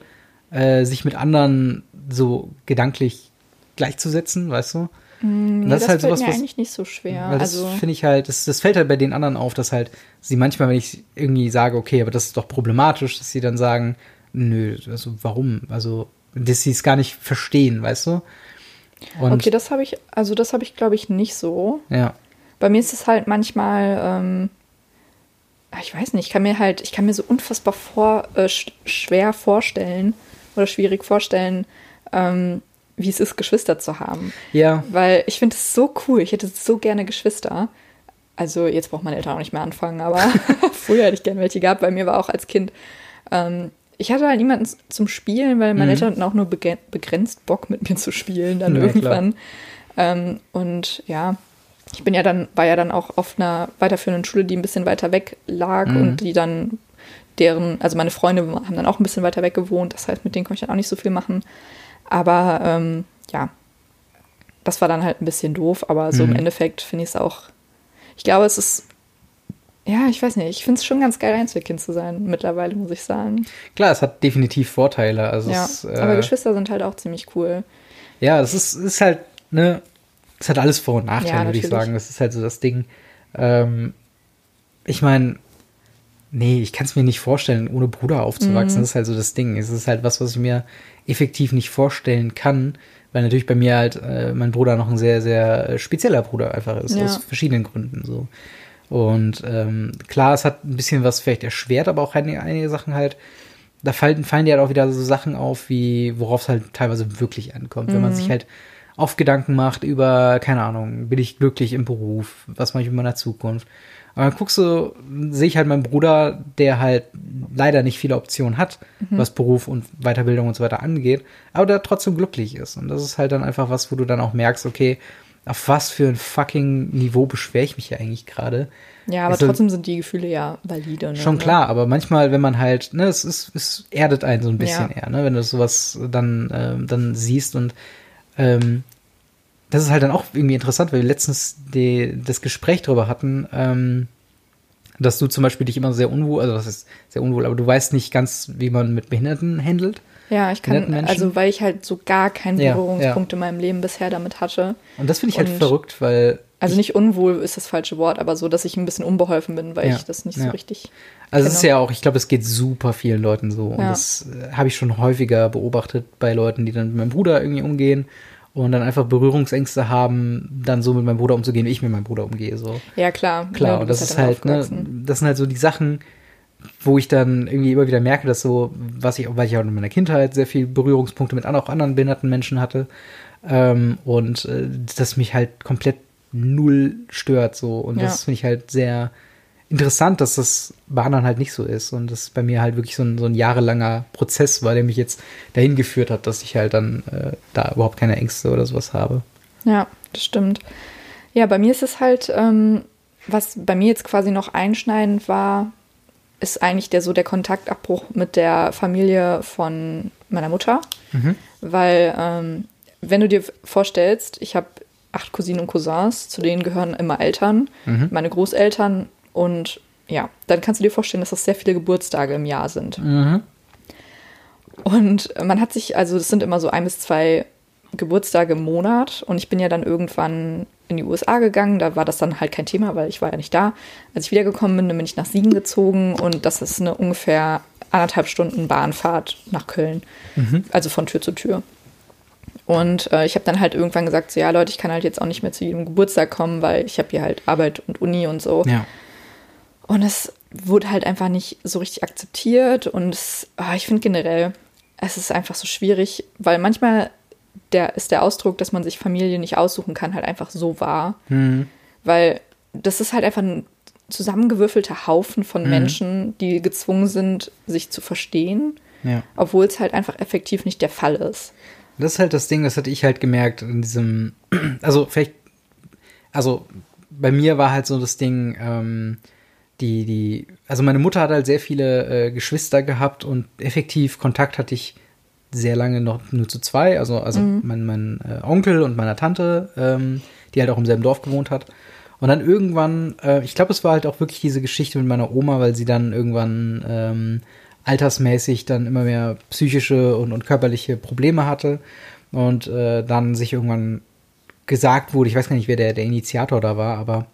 A: äh, sich mit anderen so gedanklich gleichzusetzen, weißt du? Und
B: Nee,
A: das ist halt
B: fällt
A: sowas,
B: mir
A: was-
B: eigentlich nicht so schwer.
A: Weil das
B: also
A: finde ich halt, das, das fällt halt bei den anderen auf, dass halt sie manchmal, wenn ich irgendwie sage, okay, aber das ist doch problematisch, dass sie dann sagen, nö, also warum? Also, dass sie es gar nicht verstehen, weißt du? Und
B: okay, das habe ich, also das habe ich glaube ich nicht so.
A: ja,
B: Bei mir ist es halt manchmal, ähm, ah, ich weiß nicht, ich kann mir halt, ich kann mir so unfassbar vor, äh, sch schwer vorstellen oder schwierig vorstellen, ähm, wie es ist, Geschwister zu haben.
A: ja,
B: Weil ich finde es so cool. Ich hätte so gerne Geschwister. Also jetzt braucht meine Eltern auch nicht mehr anfangen, aber früher hätte ich gerne welche gehabt. Bei mir war auch als Kind. Ähm, ich hatte halt niemanden zum Spielen, weil meine
A: Mhm.
B: Eltern hatten auch nur begrenzt Bock mit mir zu spielen dann
A: Ja,
B: irgendwann. Ähm, und ja, ich bin ja dann, war ja dann auch auf einer weiterführenden Schule, die ein bisschen weiter weg lag
A: Mhm.
B: und die dann deren, also meine Freunde haben dann auch ein bisschen weiter weg gewohnt, das heißt, mit denen konnte ich dann auch nicht so viel machen. Aber ähm, ja, das war dann halt ein bisschen doof, aber so
A: Mhm.
B: im Endeffekt finde ich es auch, ich glaube, es ist, ja, ich weiß nicht, ich finde es schon ganz geil, Einzelkind zu sein, mittlerweile, muss ich sagen.
A: klar, es hat definitiv Vorteile. Also
B: ja,
A: es, äh,
B: aber Geschwister sind halt auch ziemlich cool.
A: Ja, das ist, ist halt, ne, es hat alles Vor- und Nachteile,
B: Ja,
A: würde ich sagen. Das ist halt so das Ding. Ähm, ich meine, nee, ich kann es mir nicht vorstellen, ohne Bruder aufzuwachsen.
B: Mhm.
A: Das ist halt so das Ding. Es ist halt was, was ich mir effektiv nicht vorstellen kann, weil natürlich bei mir halt äh, mein Bruder noch ein sehr, sehr äh, spezieller Bruder einfach ist,
B: Ja.
A: aus verschiedenen Gründen so. Und ähm, klar, es hat ein bisschen was vielleicht erschwert, aber auch einige, einige Sachen halt, da fallen, fallen dir halt auch wieder so Sachen auf, wie worauf es halt teilweise wirklich ankommt. Wenn man
B: Mhm.
A: sich halt oft Gedanken macht über, keine Ahnung, bin ich glücklich im Beruf, was mache ich mit meiner Zukunft. Aber dann guckst du, sehe ich halt meinen Bruder, der halt leider nicht viele Optionen hat,
B: Mhm.
A: was Beruf und Weiterbildung und so weiter angeht, aber der trotzdem glücklich ist. Und das ist halt dann einfach was, wo du dann auch merkst, okay, auf was für ein fucking Niveau beschwere ich mich hier eigentlich gerade.
B: Ja, aber
A: Also-
B: trotzdem sind die Gefühle ja valide. Ne?
A: Schon klar, aber manchmal, wenn man halt, ne, es ist, es erdet einen so ein bisschen
B: Ja.
A: eher, ne, wenn du sowas dann, ähm, dann siehst und ähm, das ist halt dann auch irgendwie interessant, weil wir letztens die, das Gespräch darüber hatten, ähm, dass du zum Beispiel dich immer sehr unwohl, also das ist sehr unwohl, aber du weißt nicht ganz, wie man mit Behinderten handelt.
B: Ja, ich kann, also weil ich halt so gar keinen
A: Ja,
B: Berührungspunkt in meinem Leben bisher damit hatte.
A: Und das finde ich halt
B: Und-
A: verrückt, weil
B: Also nicht unwohl ist das falsche Wort, aber so, dass ich ein bisschen unbeholfen bin, weil
A: Ja,
B: ich das nicht
A: ja.
B: so richtig.
A: Also es ist ja auch, ich glaube, es geht super vielen Leuten so. Und
B: Ja.
A: das äh, habe ich schon häufiger beobachtet bei Leuten, die dann mit meinem Bruder irgendwie umgehen und dann einfach Berührungsängste haben, dann so mit meinem Bruder umzugehen, wie ich mit meinem Bruder umgehe. So.
B: Ja, klar.
A: Klar, und das ist
B: damit
A: halt, ne, das sind halt so die Sachen, wo ich dann irgendwie immer wieder merke, dass so, was ich, weil ich auch in meiner Kindheit sehr viel Berührungspunkte mit auch anderen behinderten Menschen hatte, ähm, und äh, das mich halt komplett null stört, so. Und
B: Ja.
A: das finde ich halt sehr interessant, dass das bei anderen halt nicht so ist und das bei mir halt wirklich so ein, so ein jahrelanger Prozess war, der mich jetzt dahin geführt hat, dass ich halt dann äh, da überhaupt keine Ängste oder sowas habe.
B: Ja, das stimmt. Ja, bei mir ist es halt, ähm, was bei mir jetzt quasi noch einschneidend war, ist eigentlich der so der Kontaktabbruch mit der Familie von meiner Mutter.
A: Mhm.
B: Weil, ähm, wenn du dir vorstellst, ich habe acht Cousinen und Cousins, zu denen gehören immer Eltern,
A: Mhm.
B: meine Großeltern und ja, dann kannst du dir vorstellen, dass das sehr viele Geburtstage im Jahr sind.
A: Mhm.
B: Und man hat sich, also das sind immer so ein bis zwei Geburtstage im Monat und ich bin ja dann irgendwann in die USA gegangen, da war das dann halt kein Thema, weil ich war ja nicht da. Als ich wiedergekommen bin, bin ich nach Siegen gezogen und das ist eine ungefähr anderthalb Stunden Bahnfahrt nach Köln, also von Tür zu Tür. Und äh, ich habe dann halt irgendwann gesagt, so ja Leute, ich kann halt jetzt auch nicht mehr zu jedem Geburtstag kommen, weil ich habe hier halt Arbeit und Uni und so.
A: Ja.
B: Und es wurde halt einfach nicht so richtig akzeptiert. Und es, ah, ich finde generell, es ist einfach so schwierig, weil manchmal der, ist der Ausdruck, dass man sich Familie nicht aussuchen kann, halt einfach so wahr.
A: Mhm.
B: Weil das ist halt einfach ein zusammengewürfelter Haufen von Menschen, die gezwungen sind, sich zu verstehen,
A: Ja.
B: obwohl es halt einfach effektiv nicht der Fall ist.
A: Das ist halt das Ding, das hatte ich halt gemerkt in diesem, also vielleicht, also bei mir war halt so das Ding, ähm, die, die, also meine Mutter hat halt sehr viele äh, Geschwister gehabt und effektiv Kontakt hatte ich sehr lange noch nur zu zwei, also, also
B: Mhm.
A: mein, mein äh, Onkel und meine Tante, ähm, die halt auch im selben Dorf gewohnt hat. Und dann irgendwann, äh, ich glaube, es war halt auch wirklich diese Geschichte mit meiner Oma, weil sie dann irgendwann ähm, altersmäßig dann immer mehr psychische und, und körperliche Probleme hatte und äh, dann sich irgendwann gesagt wurde, ich weiß gar nicht, wer der, der Initiator da war, aber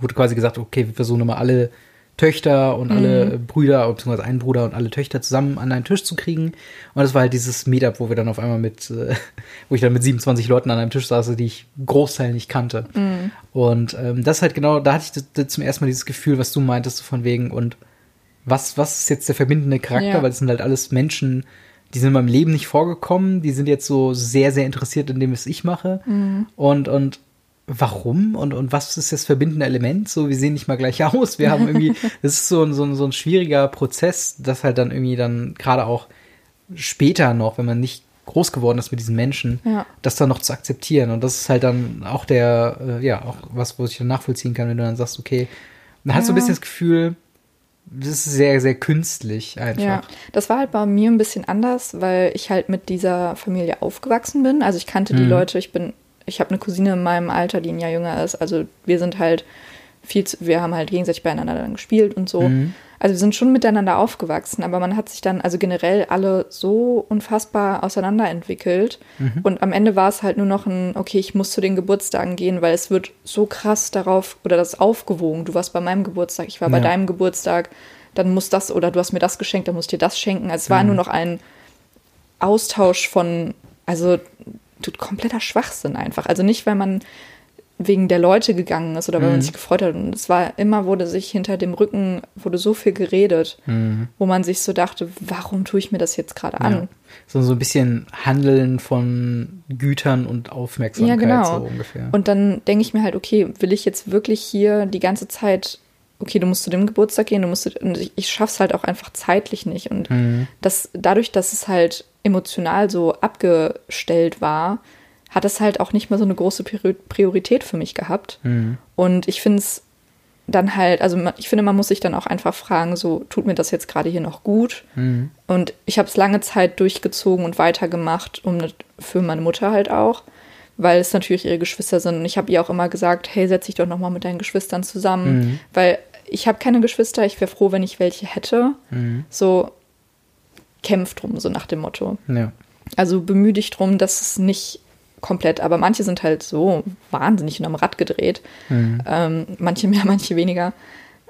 A: wurde quasi gesagt, okay, wir versuchen immer alle Töchter und alle Brüder, beziehungsweise einen Bruder und alle Töchter zusammen an einen Tisch zu kriegen. Und das war halt dieses Meetup, wo wir dann auf einmal mit, äh, wo ich dann mit 27 Leuten an einem Tisch saß, die ich Großteil nicht kannte. Und ähm, das halt genau, da hatte ich das, das zum ersten Mal dieses Gefühl, was du meintest, von wegen, und was, was ist jetzt der verbindende Charakter?
B: Ja.
A: Weil es sind halt alles Menschen, die sind in meinem Leben nicht vorgekommen, die sind jetzt so sehr, sehr interessiert in dem, was ich mache. Und, und warum und, und was ist das verbindende Element? So, wir sehen nicht mal gleich aus. Wir haben irgendwie, das ist so ein, so ein, so ein schwieriger Prozess, das halt dann irgendwie dann gerade auch später noch, wenn man nicht groß geworden ist mit diesen Menschen,
B: Ja.
A: das dann noch zu akzeptieren. Und das ist halt dann auch der, äh, ja, auch was, wo ich dann nachvollziehen kann, wenn du dann sagst, okay, man hat so ein
B: Ja.
A: bisschen das Gefühl, das ist sehr, sehr künstlich einfach.
B: Ja, das war halt bei mir ein bisschen anders, weil ich halt mit dieser Familie aufgewachsen bin. Also ich kannte die
A: Mhm.
B: Leute, ich bin, ich habe eine Cousine in meinem Alter, die ein Jahr jünger ist. Also wir sind halt viel, zu, wir haben halt gegenseitig beieinander dann gespielt und so.
A: Mhm.
B: Also wir sind schon miteinander aufgewachsen, aber man hat sich dann also generell alle so unfassbar auseinanderentwickelt. Und am Ende war es halt nur noch ein, okay, ich muss zu den Geburtstagen gehen, weil es wird so krass darauf oder das aufgewogen. Du warst bei meinem Geburtstag, ich war bei
A: Ja.
B: deinem Geburtstag, dann muss das oder du hast mir das geschenkt, dann muss ich dir das schenken. Also es war nur noch ein Austausch von, also kompletter Schwachsinn einfach. Also nicht, weil man wegen der Leute gegangen ist oder weil man sich gefreut hat. Und es war immer, wurde sich hinter dem Rücken, wurde so viel geredet, wo man sich so dachte, warum tue ich mir das jetzt gerade an?
A: Ja. So, so ein bisschen Handeln von Gütern und Aufmerksamkeit,
B: Ja, genau.
A: so ungefähr.
B: Und dann denke ich mir halt, okay, will ich jetzt wirklich hier die ganze Zeit, okay, du musst zu dem Geburtstag gehen, du musst, und ich, ich schaff's halt auch einfach zeitlich nicht. Und
A: Mhm.
B: das, dadurch, dass es halt emotional so abgestellt war, hat es halt auch nicht mehr so eine große Priori- Priorität für mich gehabt.
A: Mhm.
B: Und ich finde es dann halt, also ich finde, man muss sich dann auch einfach fragen, so, tut mir das jetzt gerade hier noch gut?
A: Mhm.
B: Und ich habe es lange Zeit durchgezogen und weitergemacht, um für meine Mutter halt auch, weil es natürlich ihre Geschwister sind. Und ich habe ihr auch immer gesagt, hey, setz dich doch noch mal mit deinen Geschwistern zusammen,
A: Mhm.
B: weil ich habe keine Geschwister. Ich wäre froh, wenn ich welche hätte.
A: Mhm.
B: So kämpf drum, so nach dem Motto.
A: Ja.
B: Also bemühe dich drum, dass es nicht komplett, aber manche sind halt so wahnsinnig und am Rad gedreht.
A: Mhm.
B: Ähm, manche mehr, manche weniger.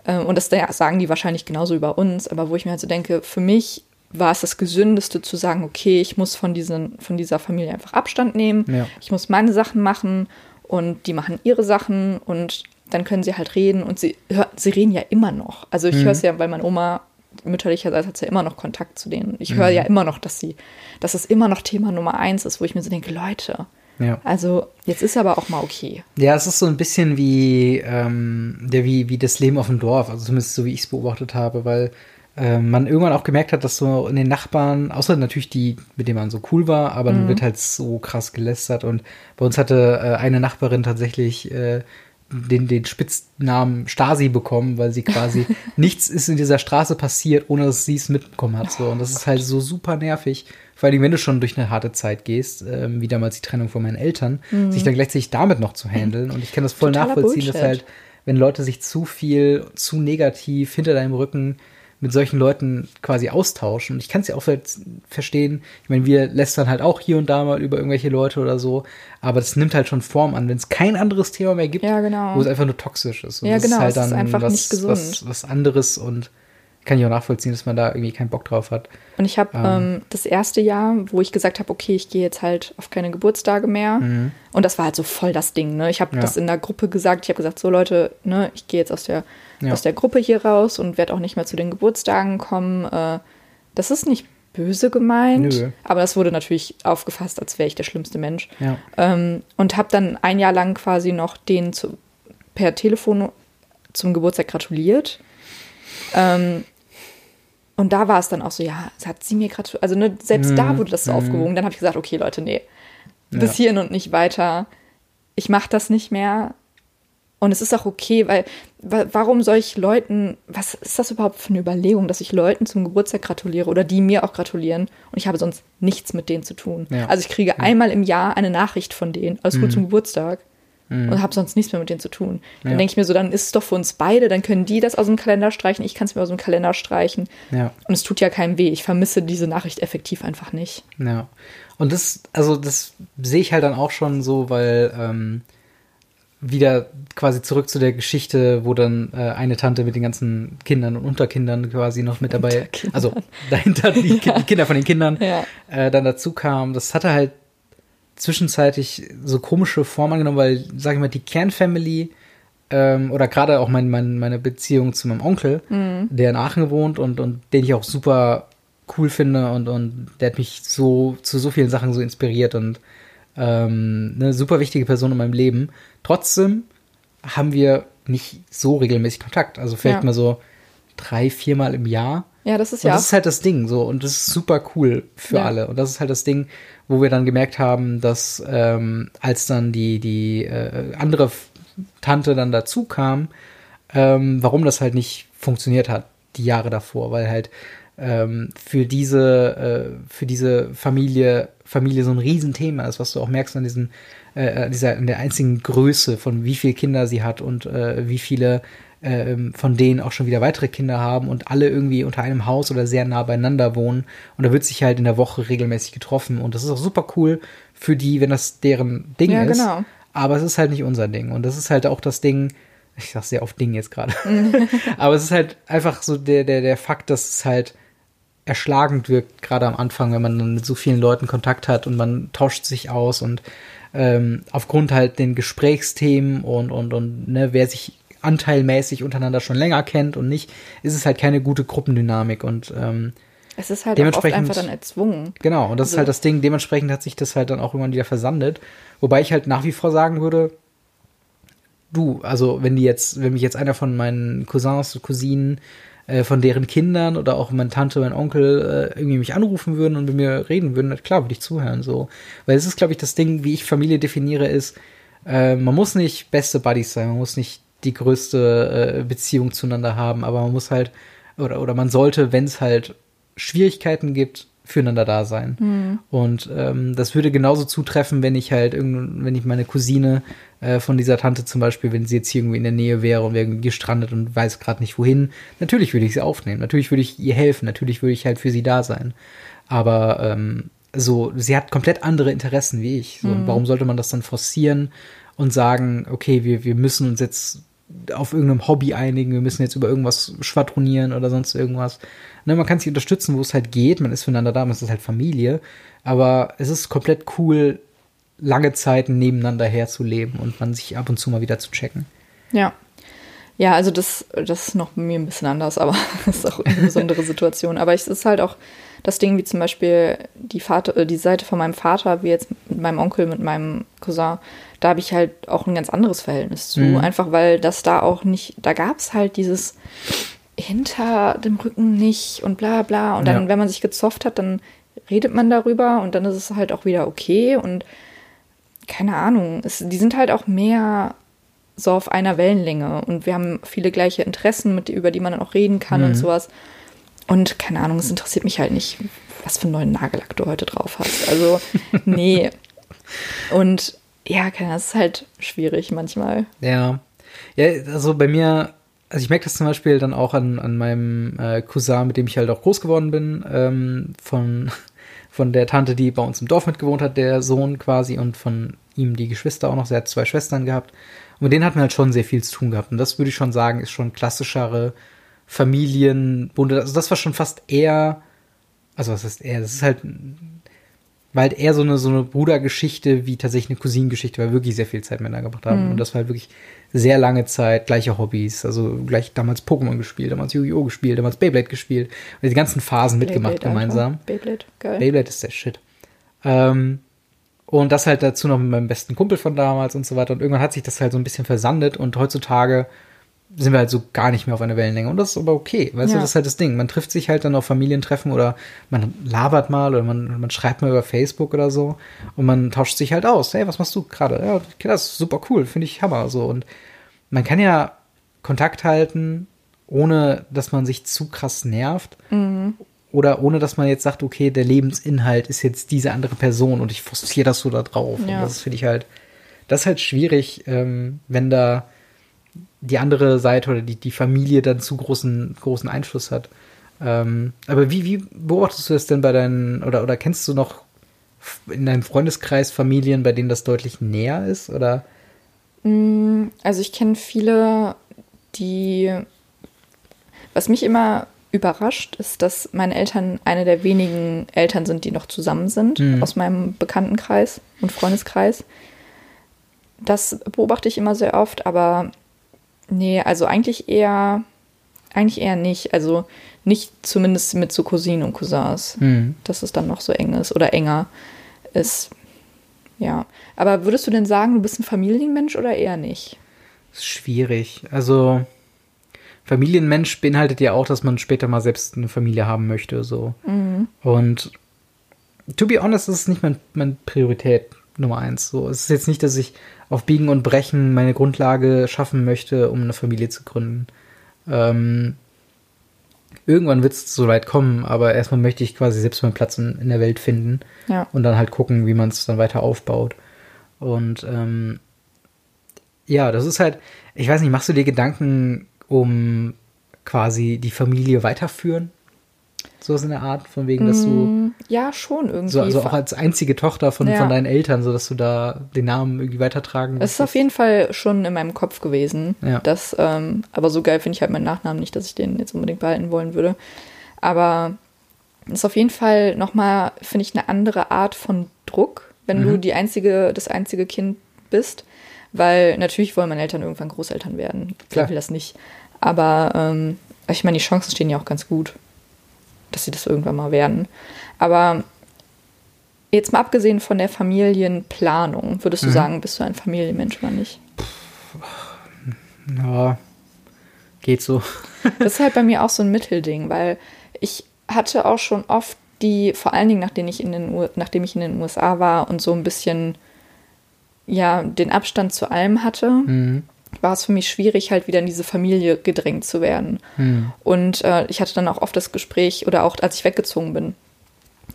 B: Ähm, und das sagen die wahrscheinlich genauso über uns, aber wo ich mir halt so denke, für mich war es das Gesündeste zu sagen, okay, ich muss von, diesen, von dieser Familie einfach Abstand nehmen.
A: Ja.
B: Ich muss meine Sachen machen und die machen ihre Sachen und dann können sie halt reden und sie, sie reden ja immer noch. Also ich höre es ja, weil meine Oma mütterlicherseits hat sie ja immer noch Kontakt zu denen. Ich höre ja immer noch, dass sie, dass es immer noch Thema Nummer eins ist, wo ich mir so denke, Leute,
A: Ja.
B: also jetzt ist aber auch mal okay.
A: Ja, es ist so ein bisschen wie, ähm, der, wie, wie das Leben auf dem Dorf, also zumindest so wie ich es beobachtet habe, weil ähm, man irgendwann auch gemerkt hat, dass so in den Nachbarn, außer natürlich die, mit denen man so cool war, aber dann wird halt so krass gelästert und bei uns hatte äh, eine Nachbarin tatsächlich äh, den, den Spitznamen Stasi bekommen, weil sie quasi nichts ist in dieser Straße passiert, ohne dass sie es mitbekommen hat. So. Und das ist halt so super nervig. Vor allem, wenn du schon durch eine harte Zeit gehst, ähm, wie damals die Trennung von meinen Eltern, sich dann gleichzeitig damit noch zu handeln. Und ich kann das voll
B: Totaler
A: nachvollziehen, dass
B: Bullshit.
A: halt, wenn Leute sich zu viel, zu negativ hinter deinem Rücken mit solchen Leuten quasi austauschen. Und ich kann es ja auch ver verstehen. Ich meine, wir lästern halt auch hier und da mal über irgendwelche Leute oder so, aber das nimmt halt schon Form an, wenn es kein anderes Thema mehr gibt,
B: Ja, genau.
A: wo es einfach nur toxisch ist. Und
B: Ja,
A: das
B: genau,
A: ist halt
B: es ist
A: dann
B: einfach
A: was,
B: nicht gesund.
A: Was, was anderes und kann ich auch nachvollziehen, dass man da irgendwie keinen Bock drauf hat.
B: Und ich habe
A: Ah.
B: ähm, das erste Jahr, wo ich gesagt habe, okay, ich gehe jetzt halt auf keine Geburtstage mehr. Und das war halt so voll das Ding. Ne? Ich habe
A: Mhm. Ja.
B: das in der Gruppe gesagt. Ich habe gesagt, so Leute, ne, ich gehe jetzt aus der,
A: Ja.
B: aus der Gruppe hier raus und werde auch nicht mehr zu den Geburtstagen kommen. Äh, das ist nicht böse gemeint,
A: Nö.
B: aber das wurde natürlich aufgefasst, als wäre ich der schlimmste Mensch.
A: Ja.
B: Ähm, und habe dann ein Jahr lang quasi noch denen zu, per Telefon zum Geburtstag gratuliert. Ähm, Und da war es dann auch so, ja, hat sie mir gerade, also ne, selbst
A: Mhm.
B: da wurde das so aufgewogen. Dann habe ich gesagt, okay, Leute, nee, bis hierhin und nicht weiter. Ich mache das nicht mehr. Und es ist auch okay, weil wa- warum soll ich Leuten, was ist das überhaupt für eine Überlegung, dass ich Leuten zum Geburtstag gratuliere oder die mir auch gratulieren und ich habe sonst nichts mit denen zu tun.
A: Ja.
B: Also ich kriege einmal im Jahr eine Nachricht von denen, alles gut zum Geburtstag und habe sonst nichts mehr mit denen zu tun. Dann
A: Ja.
B: denke ich mir so, dann ist es doch für uns beide, dann können die das aus dem Kalender streichen, ich kann es mir aus dem Kalender streichen.
A: Ja.
B: Und es tut ja keinem weh. Ich vermisse diese Nachricht effektiv einfach nicht.
A: Ja. Und das, also das sehe ich halt dann auch schon so, weil ähm, wieder quasi zurück zu der Geschichte, wo dann äh, eine Tante mit den ganzen Kindern und Unterkindern quasi noch mit dabei, also dahinter die, Ki- die Kinder von den Kindern,
B: Ja.
A: äh, dann dazu kam. Das hatte halt zwischenzeitlich so komische Form angenommen, weil, sag ich mal, die Kernfamily ähm, oder gerade auch mein, mein, meine Beziehung zu meinem Onkel, der in Aachen wohnt und, und den ich auch super cool finde und, und der hat mich so zu so vielen Sachen so inspiriert und ähm, eine super wichtige Person in meinem Leben. Trotzdem haben wir nicht so regelmäßig Kontakt. Also vielleicht
B: Ja.
A: mal so drei, viermal im Jahr.
B: Ja, das ist
A: Und
B: ja
A: das ist halt das Ding so. Und das ist super cool für
B: Ja.
A: alle. Und das ist halt das Ding, wo wir dann gemerkt haben, dass ähm, als dann die die äh, andere Tante dann dazu kam, ähm, warum das halt nicht funktioniert hat die Jahre davor, weil halt ähm, für diese äh, für diese Familie Familie so ein Riesenthema ist, was du auch merkst an diesen äh, dieser in der einzigen Größe von wie viele Kinder sie hat und äh, wie viele ähm, von denen auch schon wieder weitere Kinder haben und alle irgendwie unter einem Haus oder sehr nah beieinander wohnen. Und da wird sich halt in der Woche regelmäßig getroffen. Und das ist auch super cool für die, wenn das deren Ding
B: Ja,
A: ist.
B: genau.
A: Aber es ist halt nicht unser Ding. Und das ist halt auch das Ding, ich sag sehr oft Ding jetzt gerade. Aber es ist halt einfach so der, der, der Fakt, dass es halt erschlagend wirkt, gerade am Anfang, wenn man dann mit so vielen Leuten Kontakt hat und man tauscht sich aus und ähm, aufgrund halt den Gesprächsthemen und, und, und ne, wer sich anteilmäßig untereinander schon länger kennt und nicht, ist es halt keine gute Gruppendynamik und ähm,
B: Es ist halt
A: Dementsprechend-
B: einfach dann erzwungen.
A: Genau, und das ist
B: Also-
A: halt das Ding. Dementsprechend hat sich das halt dann auch irgendwann wieder versandet. Wobei ich halt nach wie vor sagen würde, du, also wenn die jetzt, wenn mich jetzt einer von meinen Cousins, Cousinen, äh, von deren Kindern oder auch meine Tante, mein Onkel äh, irgendwie mich anrufen würden und mit mir reden würden, klar würde ich zuhören so. Weil es ist, glaube ich, das Ding, wie ich Familie definiere, ist, äh, man muss nicht beste Buddies sein, man muss nicht die größte äh, Beziehung zueinander haben, aber man muss halt, oder, oder man sollte, wenn es halt Schwierigkeiten gibt, füreinander da sein. Und ähm, das würde genauso zutreffen, wenn ich halt irgend, wenn ich meine Cousine äh, von dieser Tante zum Beispiel, wenn sie jetzt hier irgendwie in der Nähe wäre und wäre irgendwie gestrandet und weiß gerade nicht wohin, natürlich würde ich sie aufnehmen, natürlich würde ich ihr helfen, natürlich würde ich halt für sie da sein. Aber ähm, so, sie hat komplett andere Interessen wie ich. So, und warum sollte man das dann forcieren und sagen, okay, wir, wir müssen uns jetzt auf irgendeinem Hobby einigen, wir müssen jetzt über irgendwas schwadronieren oder sonst irgendwas. Ne, man kann sich unterstützen, wo es halt geht, man ist füreinander da, man ist halt Familie, aber es ist komplett cool, lange Zeiten nebeneinander herzuleben und man sich ab und zu mal wieder zu checken.
B: Ja. Ja, also das, das ist noch bei mir ein bisschen anders, aber das ist auch eine besondere Situation. Aber es ist halt auch das Ding, wie zum Beispiel die Vater, äh, die Seite von meinem Vater, wie jetzt mit meinem Onkel, mit meinem Cousin, da habe ich halt auch ein ganz anderes Verhältnis zu.
A: Mhm.
B: Einfach weil das da auch nicht, da gab es halt dieses hinter dem Rücken nicht und bla bla. Und dann,
A: Ja.
B: wenn man sich gezofft hat, dann redet man darüber und dann ist es halt auch wieder okay und keine Ahnung, es, die sind halt auch mehr so auf einer Wellenlänge und wir haben viele gleiche Interessen, mit, über die man dann auch reden kann
A: Mhm.
B: und sowas. Und keine Ahnung, es interessiert mich halt nicht, was für einen neuen Nagellack du heute drauf hast. Also, nee. Und ja, keine Ahnung, es ist halt schwierig manchmal.
A: Ja. Ja, also bei mir, also ich merke das zum Beispiel dann auch an, an meinem äh, Cousin, mit dem ich halt auch groß geworden bin, ähm, von, von der Tante, die bei uns im Dorf mitgewohnt hat, der Sohn quasi, und von ihm die Geschwister auch noch. Sie hat zwei Schwestern gehabt. Und mit denen hat man halt schon sehr viel zu tun gehabt. Und das würde ich schon sagen, ist schon klassischere Familienbunde. Also das war schon fast eher, also was heißt eher, das ist halt war halt eher so eine, so eine Brudergeschichte wie tatsächlich eine Cousinengeschichte, weil wir wirklich sehr viel Zeit miteinander gebracht haben. Und das war halt wirklich sehr lange Zeit, gleiche Hobbys. Also gleich damals Pokémon gespielt, damals Yu-Gi-Oh! gespielt, damals Beyblade gespielt. Und die ganzen Phasen mitgemacht
B: Beyblade,
A: gemeinsam.
B: Beyblade, geil.
A: Beyblade ist der Shit. Ähm, und das halt dazu noch mit meinem besten Kumpel von damals und so weiter. Und irgendwann hat sich das halt so ein bisschen versandet und heutzutage sind wir halt so gar nicht mehr auf einer Wellenlänge. Und das ist aber okay. Weißt
B: Ja.
A: du, das ist halt das Ding. Man trifft sich halt dann auf Familientreffen oder man labert mal oder man, man schreibt mal über Facebook oder so und man tauscht sich halt aus. Hey, was machst du gerade? Ja, das ist super cool, finde ich Hammer. So. Und man kann ja Kontakt halten, ohne dass man sich zu krass nervt. Oder ohne dass man jetzt sagt, okay, der Lebensinhalt ist jetzt diese andere Person und ich forciere das so da drauf. Und
B: Ja.
A: das finde ich halt, das ist halt schwierig, ähm, wenn da die andere Seite oder die, die Familie dann zu großen, großen Einfluss hat. Ähm, aber wie, wie beobachtest du das denn bei deinen, oder, oder kennst du noch in deinem Freundeskreis Familien, bei denen das deutlich näher ist? Oder?
B: Also ich kenne viele, die. Was mich immer überrascht, ist, dass meine Eltern eine der wenigen Eltern sind, die noch zusammen sind
A: Mhm.
B: aus meinem Bekanntenkreis und Freundeskreis. Das beobachte ich immer sehr oft, aber nee, also eigentlich eher, eigentlich eher nicht. Also nicht zumindest mit so Cousinen und Cousins,
A: Hm.
B: dass es dann noch so eng ist oder enger ist. Ja. Aber würdest du denn sagen, du bist ein Familienmensch oder eher nicht?
A: ist schwierig. Also Familienmensch beinhaltet ja auch, dass man später mal selbst eine Familie haben möchte. So. Und to be honest, ist es nicht mein, mein Priorität Nummer eins. So, es ist jetzt nicht, dass ich auf Biegen und Brechen meine Grundlage schaffen möchte, um eine Familie zu gründen. Ähm, irgendwann wird es so weit kommen, aber erstmal möchte ich quasi selbst meinen Platz in, in der Welt finden
B: Ja.
A: und dann halt gucken, wie man es dann weiter aufbaut. Und ähm, ja, das ist halt, ich weiß nicht, machst du dir Gedanken um quasi die Familie weiterführen? So ist in der Art, von wegen, dass du
B: Mm, Ja, schon irgendwie.
A: so also auch als einzige Tochter von,
B: Ja.
A: von deinen Eltern, so dass du da den Namen irgendwie weitertragen
B: es ist auf jeden Fall schon in meinem Kopf gewesen.
A: Ja.
B: Das, ähm, aber so geil finde ich halt meinen Nachnamen nicht, dass ich den jetzt unbedingt behalten wollen würde. Aber es ist auf jeden Fall nochmal, finde ich, eine andere Art von Druck, wenn du die einzige, das einzige Kind bist. Weil natürlich wollen meine Eltern irgendwann Großeltern werden.
A: Klar.
B: Wer will das nicht. Aber ähm, ich meine, die Chancen stehen ja auch ganz gut, dass sie das irgendwann mal werden. Aber jetzt mal abgesehen von der Familienplanung, würdest du sagen, bist du ein Familienmensch oder nicht?
A: Ja, geht so.
B: Das ist halt bei mir auch so ein Mittelding, weil ich hatte auch schon oft die, vor allen Dingen nachdem ich in den, nachdem ich in den USA war und so ein bisschen ja den Abstand zu allem hatte,
A: Mhm.
B: War es für mich schwierig, halt wieder in diese Familie gedrängt zu werden. Und äh, ich hatte dann auch oft das Gespräch, oder auch als ich weggezogen bin,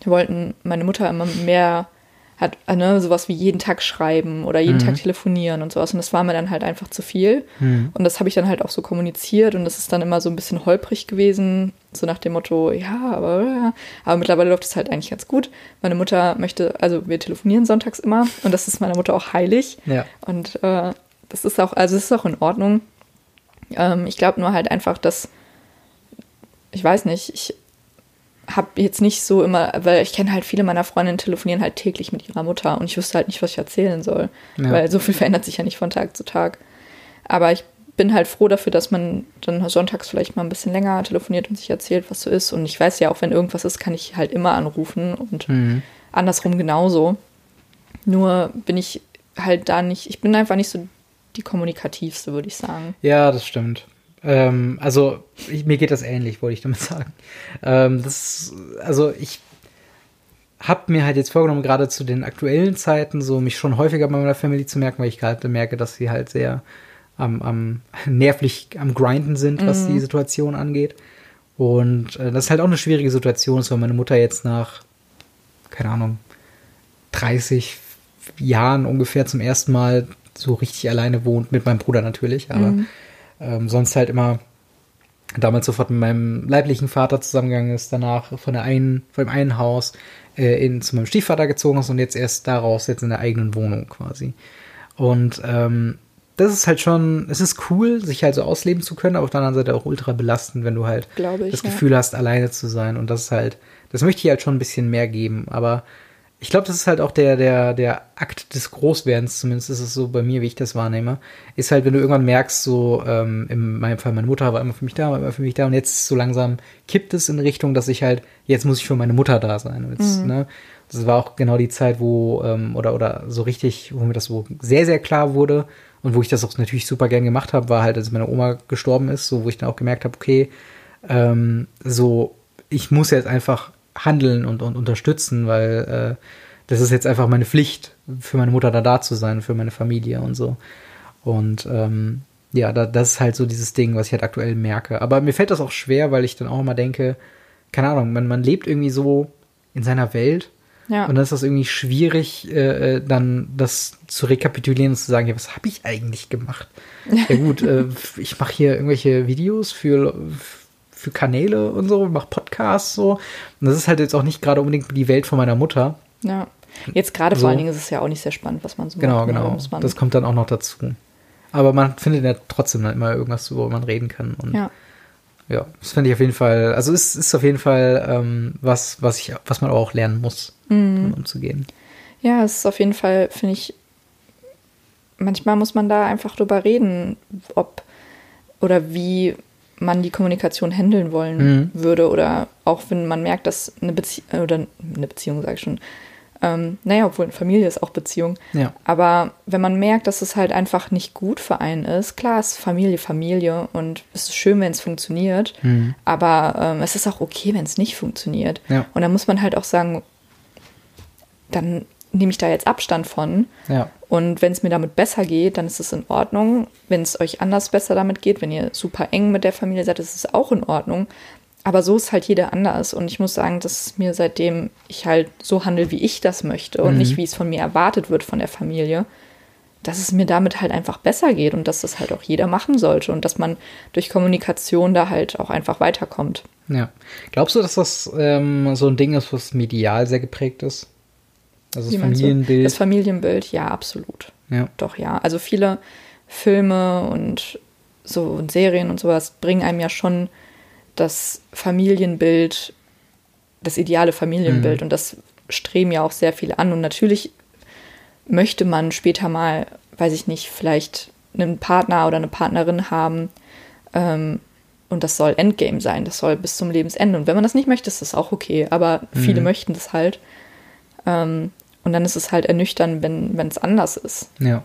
B: wollten meine Mutter immer mehr, hat äh, ne, sowas wie jeden Tag schreiben oder jeden Tag telefonieren und sowas. Und das war mir dann halt einfach zu viel. Und das habe ich dann halt auch so kommuniziert und das ist dann immer so ein bisschen holprig gewesen, so nach dem Motto, ja, aber, aber mittlerweile läuft es halt eigentlich ganz gut. Meine Mutter möchte, also wir telefonieren sonntags immer und das ist meiner Mutter auch heilig.
A: Ja.
B: Und äh, das ist auch, also es ist auch in Ordnung. Ähm, ich glaube nur halt einfach, dass, ich weiß nicht, ich habe jetzt nicht so immer, weil ich kenne halt viele meiner Freundinnen telefonieren halt täglich mit ihrer Mutter und ich wüsste halt nicht, was ich erzählen soll.
A: Ja.
B: Weil so viel verändert sich ja nicht von Tag zu Tag. Aber ich bin halt froh dafür, dass man dann sonntags vielleicht mal ein bisschen länger telefoniert und sich erzählt, was so ist. Und ich weiß ja auch, wenn irgendwas ist, kann ich halt immer anrufen und
A: Mhm.
B: andersrum genauso. Nur bin ich halt da nicht, ich bin einfach nicht so die kommunikativste, würde ich sagen.
A: Ja, das stimmt. Ähm, also, ich, mir geht das ähnlich, wollte ich damit sagen. Ähm, das, also, ich habe mir halt jetzt vorgenommen, gerade zu den aktuellen Zeiten, so mich schon häufiger bei meiner Family zu merken, weil ich gerade merke, dass sie halt sehr am, am nervlich am Grinden sind, was die Situation angeht. Und äh, das ist halt auch eine schwierige Situation, ist, weil meine Mutter jetzt nach, keine Ahnung, 30 Jahren ungefähr zum ersten Mal so richtig alleine wohnt, mit meinem Bruder natürlich, aber ähm, sonst halt immer damals sofort mit meinem leiblichen Vater zusammengegangen ist, danach von der einen, von dem einen Haus äh, in, zu meinem Stiefvater gezogen ist und jetzt erst daraus jetzt in der eigenen Wohnung quasi. Und ähm, das ist halt schon, es ist cool, sich halt so ausleben zu können, aber auf der anderen Seite auch ultra belastend, wenn du halt
B: ich,
A: das
B: ja.
A: Gefühl hast, alleine zu sein. Und das ist halt, das möchte ich halt schon ein bisschen mehr geben. Aber ich glaube, das ist halt auch der, der, der Akt des Großwerdens, zumindest ist es so bei mir, wie ich das wahrnehme, ist halt, wenn du irgendwann merkst, so, ähm, in meinem Fall, meine Mutter war immer für mich da, war immer für mich da und jetzt so langsam kippt es in Richtung, dass ich halt, jetzt muss ich für meine Mutter da sein. Jetzt, mhm. ne? Das war auch genau die Zeit, wo, ähm, oder, oder so richtig, wo mir das so sehr, sehr klar wurde und wo ich das auch natürlich super gern gemacht habe, war halt, als meine Oma gestorben ist, so, wo ich dann auch gemerkt habe, okay, ähm, so, ich muss jetzt einfach handeln und, und unterstützen, weil äh, das ist jetzt einfach meine Pflicht, für meine Mutter da da zu sein, für meine Familie und so. Und ähm, ja, da, das ist halt so dieses Ding, was ich halt aktuell merke. Aber mir fällt das auch schwer, weil ich dann auch immer denke, keine Ahnung, man, man lebt irgendwie so in seiner Welt. Ja. Und dann ist das irgendwie schwierig, äh, äh dann das zu rekapitulieren und zu sagen, ja, was habe ich eigentlich gemacht? ja gut, äh, ich mache hier irgendwelche Videos für, für Kanäle und so, mache Podcasts so. Und das ist halt jetzt auch nicht gerade unbedingt die Welt von meiner Mutter.
B: Ja. Jetzt gerade so. vor allen Dingen ist es ja auch nicht sehr spannend, was man so
A: genau, macht. Genau, genau. Das kommt dann auch noch dazu. Aber man findet ja trotzdem halt immer irgendwas, worüber man reden kann. Und ja. Ja, das finde ich auf jeden Fall, also es ist auf jeden Fall ähm, was, was ich, was man auch lernen muss, mhm. umzugehen.
B: Ja, es ist auf jeden Fall, finde ich, manchmal muss man da einfach drüber reden, ob oder wie man die Kommunikation handeln wollen mhm. würde oder auch wenn man merkt, dass eine Beziehung oder eine Beziehung, sage ich schon, ähm, naja, obwohl Familie ist auch Beziehung. Ja. Aber wenn man merkt, dass es halt einfach nicht gut für einen ist, klar ist Familie Familie und es ist schön, wenn es funktioniert, mhm. aber ähm, es ist auch okay, wenn es nicht funktioniert. Ja. Und dann muss man halt auch sagen, dann nehme ich da jetzt Abstand von. Ja. Und wenn es mir damit besser geht, dann ist es in Ordnung. Wenn es euch anders besser damit geht, wenn ihr super eng mit der Familie seid, ist es auch in Ordnung. Aber so ist halt jeder anders. Und ich muss sagen, dass mir seitdem ich halt so handle, wie ich das möchte und mhm. nicht, wie es von mir erwartet wird von der Familie, dass es mir damit halt einfach besser geht und dass das halt auch jeder machen sollte und dass man durch Kommunikation da halt auch einfach weiterkommt.
A: Ja. Glaubst du, dass das ähm, so ein Ding ist, was medial sehr geprägt ist?
B: Also das Familienbild? Das Familienbild, ja, absolut. Ja. Doch, ja. Also viele Filme und so und Serien und sowas bringen einem ja schon das Familienbild, das ideale Familienbild. Mhm. Und das streben ja auch sehr viele an. Und natürlich möchte man später mal, weiß ich nicht, vielleicht einen Partner oder eine Partnerin haben. Ähm, und das soll Endgame sein. Das soll bis zum Lebensende. Und wenn man das nicht möchte, ist das auch okay. Aber mhm. viele möchten das halt. Ähm, und dann ist es halt ernüchternd, wenn es anders ist.
A: Ja.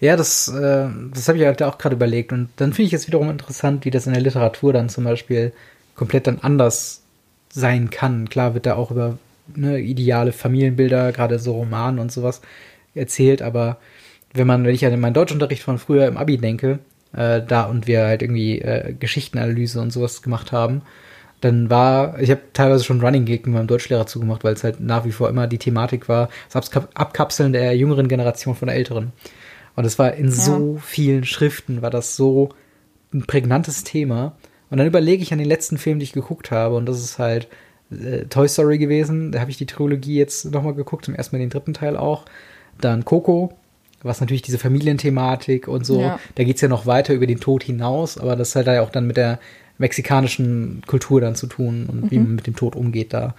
A: Ja, das, äh, das habe ich halt auch gerade überlegt. Und dann finde ich es wiederum interessant, wie das in der Literatur dann zum Beispiel komplett dann anders sein kann. Klar wird da auch über ne, ideale Familienbilder, gerade so Romanen und sowas erzählt, aber wenn man, wenn ich an meinen Deutschunterricht von früher im Abi denke, äh, da und wir halt irgendwie äh, Geschichtenanalyse und sowas gemacht haben, dann war, ich habe teilweise schon Running Gig mit meinem Deutschlehrer zugemacht, weil es halt nach wie vor immer die Thematik war, das Abkapseln der jüngeren Generation von der älteren. Und es war in ja. so vielen Schriften, war das so ein prägnantes Thema. Und dann überlege ich an den letzten Film, den ich geguckt habe, und das ist halt äh, Toy Story gewesen. Da habe ich die Trilogie jetzt nochmal geguckt, zum ersten Mal den dritten Teil auch. Dann Coco, was natürlich diese Familienthematik und so, ja. da geht es ja noch weiter über den Tod hinaus, aber das hat ja auch dann mit der mexikanischen Kultur dann zu tun und mhm. wie man mit dem Tod umgeht da.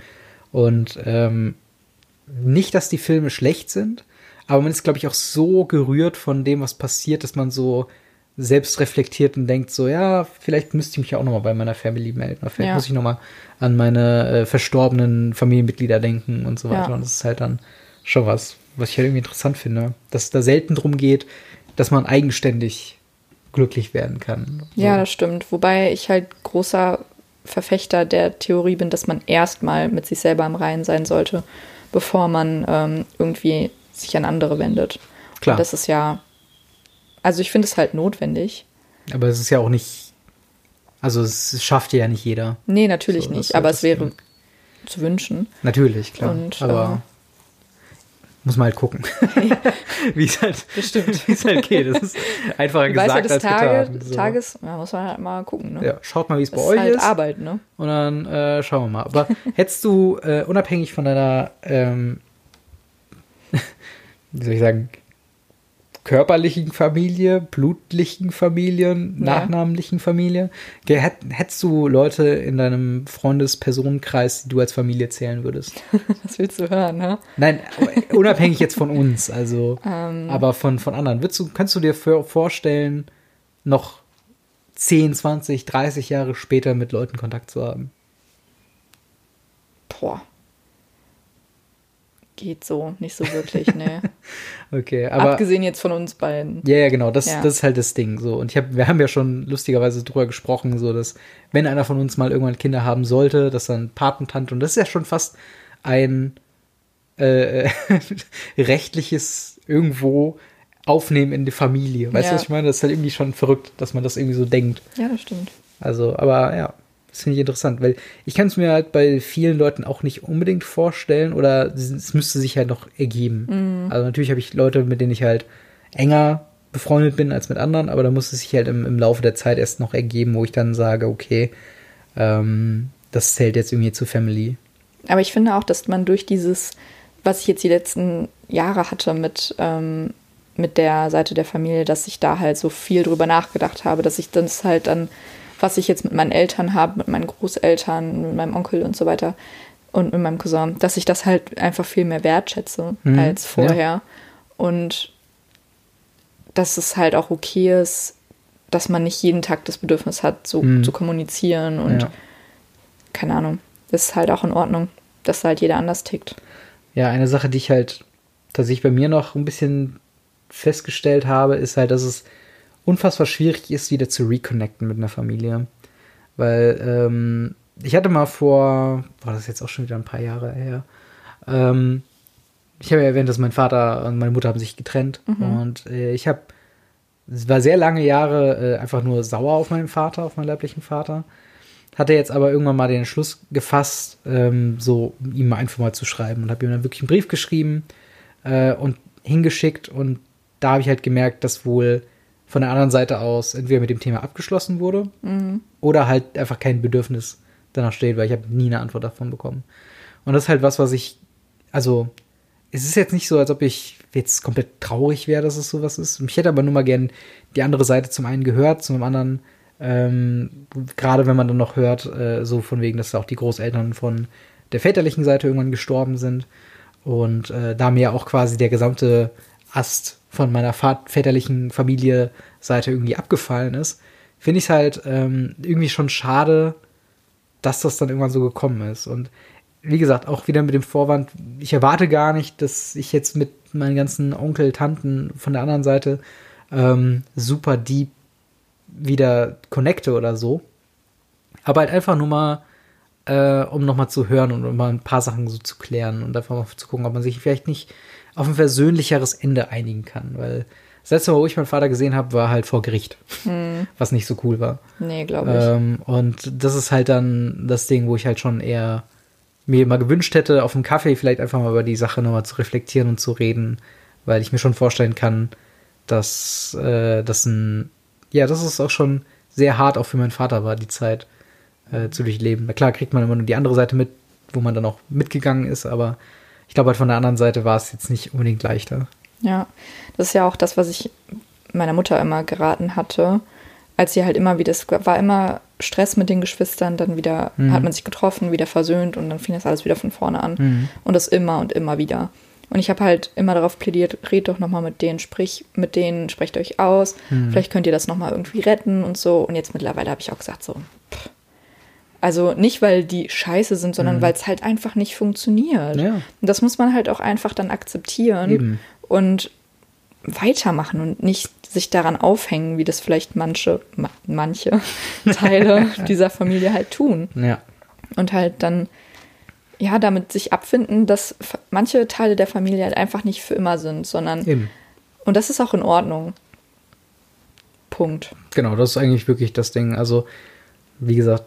A: Und ähm, nicht, dass die Filme schlecht sind, aber man ist, glaube ich, auch so gerührt von dem, was passiert, dass man so selbst reflektiert und denkt so, ja, vielleicht müsste ich mich ja auch noch mal bei meiner Family melden. Oder vielleicht ja. muss ich noch mal an meine äh, verstorbenen Familienmitglieder denken und so weiter. Ja. Und das ist halt dann schon was, was ich halt irgendwie interessant finde. Dass es da selten drum geht, dass man eigenständig glücklich werden kann.
B: So. Ja, das stimmt. Wobei ich halt großer Verfechter der Theorie bin, dass man erstmal mit sich selber im Reinen sein sollte, bevor man ähm, irgendwie sich an andere wendet. Klar. Und das ist ja, also ich finde es halt notwendig.
A: Aber es ist ja auch nicht, also es schafft ja nicht jeder.
B: Nee, natürlich so, nicht, aber es wäre zu wünschen.
A: Natürlich, klar. Und, aber äh, muss man halt gucken, wie es halt, wie es halt geht. Das ist einfacher gesagt ja, als
B: Tage,
A: getan.
B: So. Tages, ja, muss man halt mal gucken. Ne?
A: Ja, schaut mal, wie es bei euch
B: halt
A: ist.
B: Arbeit, ne?
A: Und dann äh, schauen wir mal. Aber hättest du äh, unabhängig von deiner ähm, wie soll ich sagen, körperlichen Familie, blutlichen Familien,
B: Ja.
A: nachnamenlichen Familie. Hätt- Hättest du Leute in deinem Freundes-Personenkreis, die du als Familie zählen würdest?
B: Was willst du hören, ne?
A: Nein, unabhängig jetzt von uns, also,
B: Ähm.
A: aber von, von anderen. Würdest du, kannst du dir vorstellen, noch 10, 20, 30 Jahre später mit Leuten Kontakt zu haben?
B: Boah. Geht so, nicht so wirklich, ne.
A: Okay, aber.
B: Abgesehen jetzt von uns beiden.
A: Ja, ja, genau, das,
B: Ja.
A: das ist halt das Ding. So. Und ich hab, wir haben ja schon lustigerweise drüber gesprochen, so dass, wenn einer von uns mal irgendwann Kinder haben sollte, dass dann Patentante, und das ist ja schon fast ein äh, rechtliches irgendwo aufnehmen in die Familie. Weißt du,
B: Ja.
A: was ich meine? Das ist halt irgendwie schon verrückt, dass man das irgendwie so denkt.
B: Ja, das stimmt.
A: Also, aber ja, das finde ich interessant, weil ich kann es mir halt bei vielen Leuten auch nicht unbedingt vorstellen oder es müsste sich halt noch ergeben. Also natürlich habe ich Leute, mit denen ich halt enger befreundet bin als mit anderen, aber da muss es sich halt im, im Laufe der Zeit erst noch ergeben, wo ich dann sage, okay, ähm, das zählt jetzt irgendwie zu Family.
B: Aber ich finde auch, dass man durch dieses, was ich jetzt die letzten Jahre hatte mit, ähm, mit der Seite der Familie, dass ich da halt so viel drüber nachgedacht habe, dass ich das halt dann, was ich jetzt mit meinen Eltern habe, mit meinen Großeltern, mit meinem Onkel und so weiter und mit meinem Cousin, dass ich das halt einfach viel mehr wertschätze
A: Mhm,
B: als vorher. Und dass es halt auch okay ist, dass man nicht jeden Tag das Bedürfnis hat, so
A: Mhm.
B: zu kommunizieren und
A: Ja.
B: keine Ahnung. Das ist halt auch in Ordnung, dass halt jeder anders tickt.
A: Ja, eine Sache, die ich halt tatsächlich bei mir noch ein bisschen festgestellt habe, ist halt, dass es unfassbar schwierig ist, wieder zu reconnecten mit einer Familie. Weil ähm, ich hatte mal vor, boah, das jetzt auch schon wieder ein paar Jahre her, ähm, ich habe ja erwähnt, dass mein Vater und meine Mutter haben sich getrennt und äh, ich habe, es war sehr lange Jahre äh, einfach nur sauer auf meinen Vater, auf meinen leiblichen Vater. Hatte jetzt aber irgendwann mal den Entschluss gefasst, ähm, so ihm mal einfach mal zu schreiben und habe ihm dann wirklich einen Brief geschrieben äh, und hingeschickt und da habe ich halt gemerkt, dass wohl von der anderen Seite aus entweder mit dem Thema abgeschlossen wurde oder halt einfach kein Bedürfnis danach steht, weil ich habe nie eine Antwort davon bekommen. Und das ist halt was, was ich, also es ist jetzt nicht so, als ob ich jetzt komplett traurig wäre, dass es sowas ist. Ich hätte aber nur mal gern die andere Seite zum einen gehört, zum anderen, ähm, gerade wenn man dann noch hört, äh, so von wegen, dass auch die Großeltern von der väterlichen Seite irgendwann gestorben sind und äh, da mir auch quasi der gesamte Ast von meiner väterlichen Familie Seite irgendwie abgefallen ist, finde ich es halt ähm, irgendwie schon schade, dass das dann irgendwann so gekommen ist. Und wie gesagt, auch wieder mit dem Vorwand, ich erwarte gar nicht, dass ich jetzt mit meinen ganzen Onkel, Tanten von der anderen Seite ähm, super deep wieder connecte oder so. Aber halt einfach nur mal, äh, um nochmal zu hören und um mal ein paar Sachen so zu klären und einfach mal zu gucken, ob man sich vielleicht nicht auf ein versöhnlicheres Ende einigen kann. Weil das letzte Mal, wo ich meinen Vater gesehen habe, war halt vor Gericht, was nicht so cool war.
B: Nee, glaube ich.
A: Ähm, und das ist halt dann das Ding, wo ich halt schon eher mir mal gewünscht hätte, auf dem Kaffee vielleicht einfach mal über die Sache nochmal zu reflektieren und zu reden, weil ich mir schon vorstellen kann, dass äh, das ein, ja, das ist auch schon sehr hart auch für meinen Vater war, die Zeit äh, zu durchleben. Na klar kriegt man immer nur die andere Seite mit, wo man dann auch mitgegangen ist, aber ich glaube halt von der anderen Seite war es jetzt nicht unbedingt leichter.
B: Ja, das ist ja auch das, was ich meiner Mutter immer geraten hatte, als sie halt immer wieder, es war immer Stress mit den Geschwistern, dann wieder hat man sich getroffen, wieder versöhnt und dann fing das alles wieder von vorne an. Und das immer und immer wieder. Und ich habe halt immer darauf plädiert, red doch nochmal mit denen, sprich mit denen, sprecht euch aus, vielleicht könnt ihr das nochmal irgendwie retten und so. Und jetzt mittlerweile habe ich auch gesagt, so, pff. Also nicht, weil die scheiße sind, sondern weil es halt einfach nicht funktioniert.
A: Ja.
B: Und das muss man halt auch einfach dann akzeptieren
A: Eben.
B: und weitermachen und nicht sich daran aufhängen, wie das vielleicht manche, ma manche Teile dieser Familie halt tun.
A: Ja.
B: Und halt dann, ja, damit sich abfinden, dass manche Teile der Familie halt einfach nicht für immer sind, sondern,
A: Eben.
B: und das ist auch in Ordnung. Punkt.
A: Genau, das ist eigentlich wirklich das Ding. Also, wie gesagt,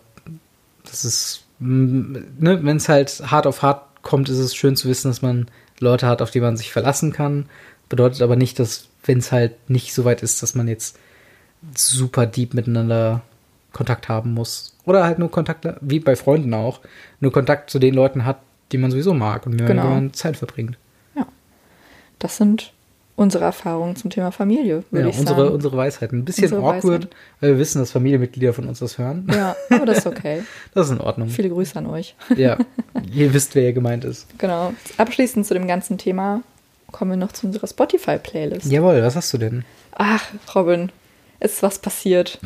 A: das ist, mm, ne, wenn es halt hart auf hart kommt, ist es schön zu wissen, dass man Leute hat, auf die man sich verlassen kann. Bedeutet aber nicht, dass, wenn es halt nicht so weit ist, dass man jetzt super deep miteinander Kontakt haben muss. Oder halt nur Kontakt, wie bei Freunden auch, nur Kontakt zu den Leuten hat, die man sowieso mag und mit
B: Genau.
A: denen man Zeit verbringt.
B: Ja. Das sind unsere Erfahrungen zum Thema Familie, würde
A: Ja,
B: ich
A: unsere,
B: sagen.
A: unsere Weisheiten. Ein bisschen
B: Unsere
A: awkward,
B: Weisheit.
A: weil wir wissen, dass Familienmitglieder von uns das hören.
B: Ja, aber das ist okay.
A: Das ist in Ordnung.
B: Viele Grüße an euch.
A: Ja, ihr wisst, wer ihr gemeint ist.
B: Genau. Abschließend zu dem ganzen Thema kommen wir noch zu unserer Spotify-Playlist.
A: Jawohl, was hast du denn?
B: Ach, Robin, es ist was passiert.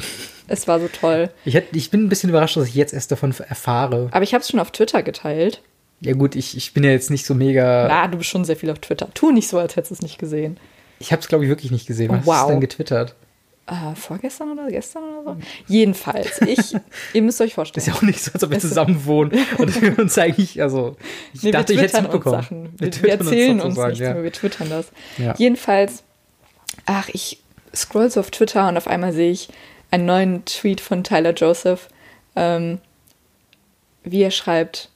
B: es war so toll.
A: Ich, hätt, ich bin ein bisschen überrascht, dass ich jetzt erst davon erfahre.
B: Aber ich habe es schon auf Twitter geteilt.
A: Ja gut, ich, ich bin ja jetzt nicht so mega...
B: Na, du bist schon sehr viel auf Twitter. Tu nicht so, als hättest du es nicht gesehen.
A: Ich habe es, glaube ich, wirklich nicht gesehen. Was
B: Wow.
A: hast du denn getwittert?
B: Äh, vorgestern oder gestern oder so? Jedenfalls, ich, ihr müsst euch vorstellen.
A: Ist ja auch nicht so, als ob wir zusammen wohnen und wir uns eigentlich, also ich
B: Nee,
A: dachte, ich
B: wir
A: hätte es
B: twittern uns
A: mitbekommen.
B: Sachen. Wir, wir
A: twittern
B: erzählen uns,
A: sozusagen,
B: nichts
A: ja.
B: mehr, wir twittern das.
A: Ja.
B: Jedenfalls, ach, ich scroll so auf Twitter und auf einmal sehe ich einen neuen Tweet von Tyler Joseph, ähm, wie er schreibt,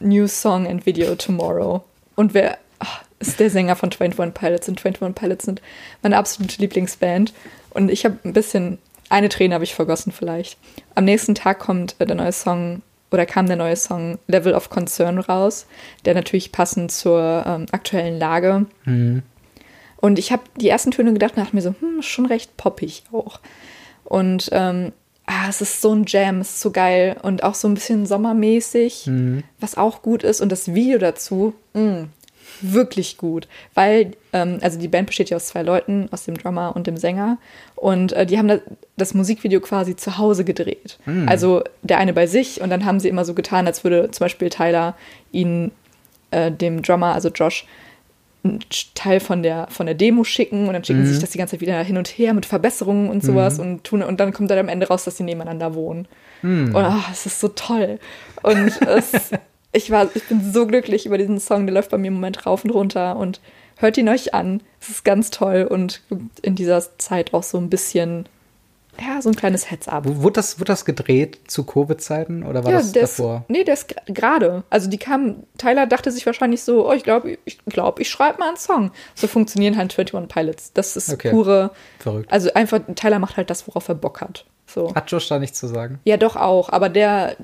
B: New Song and Video Tomorrow. Und wer ach, ist der Sänger von 21 Pilots? Und 21 Pilots sind meine absolute Lieblingsband. Und ich habe ein bisschen, eine Träne habe ich vergossen vielleicht. Am nächsten Tag kommt äh, der neue Song oder kam der neue Song Level of Concern raus, der natürlich passend zur ähm, aktuellen Lage.
A: Mhm.
B: Und ich habe die ersten Töne gedacht und dachte mir so, hm, schon recht poppig auch. Und ähm, ah, es ist so ein Jam, es ist so geil und auch so ein bisschen sommermäßig,
A: Mhm.
B: was auch gut ist. Und das Video dazu, mh, wirklich gut. Weil, ähm, also die Band besteht ja aus zwei Leuten, aus dem Drummer und dem Sänger. Und äh, die haben das, das Musikvideo quasi zu Hause gedreht. Also der eine bei sich und dann haben sie immer so getan, als würde zum Beispiel Tyler ihn äh, dem Drummer, also Josh, einen Teil von der, von der Demo schicken und dann schicken sie sich das die ganze Zeit wieder hin und her mit Verbesserungen und sowas und tun und dann kommt dann am Ende raus, dass sie nebeneinander wohnen. Und ah, es ist so toll. Und es, ich war, ich bin so glücklich über diesen Song, der läuft bei mir im Moment rauf und runter und hört ihn euch an. Es ist ganz toll und in dieser Zeit auch so ein bisschen, ja, so ein kleines Heads-up.
A: Wurde das, wurde das gedreht zu Covid-Zeiten oder war das
B: der ist,
A: davor?
B: nee, gra- gerade. Also die kam, Tyler dachte sich wahrscheinlich so, oh, ich glaube, ich, glaub, ich schreibe mal einen Song. So funktionieren halt 21 Pilots. Das ist
A: Okay.
B: pure,
A: Verrückt.
B: also einfach, Tyler macht halt das, worauf er Bock hat. So.
A: Hat Josh da nichts zu sagen?
B: Ja, doch auch, aber der,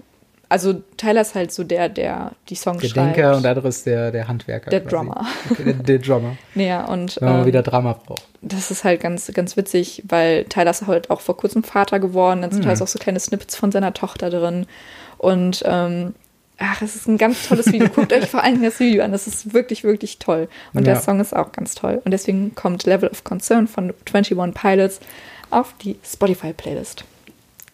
B: also Tyler ist halt so der, der die Songs
A: Der
B: schreibt.
A: Denker und der andere ist der, der Handwerker.
B: Der
A: quasi.
B: Drummer.
A: Okay, der, der Drummer.
B: Ja, und
A: Wenn man
B: ähm,
A: wieder Drama braucht.
B: das ist halt ganz, ganz witzig, weil Tyler ist halt auch vor kurzem Vater geworden. Dann sind
A: Mhm.
B: halt auch so kleine Snippets von seiner Tochter drin. Und ähm, ach, es ist ein ganz tolles Video. Guckt euch vor allen Dingen das Video an. Das ist wirklich, wirklich toll. Und
A: Ja.
B: der Song ist auch ganz toll. Und deswegen kommt Level of Concern von 21 Pilots auf die Spotify-Playlist.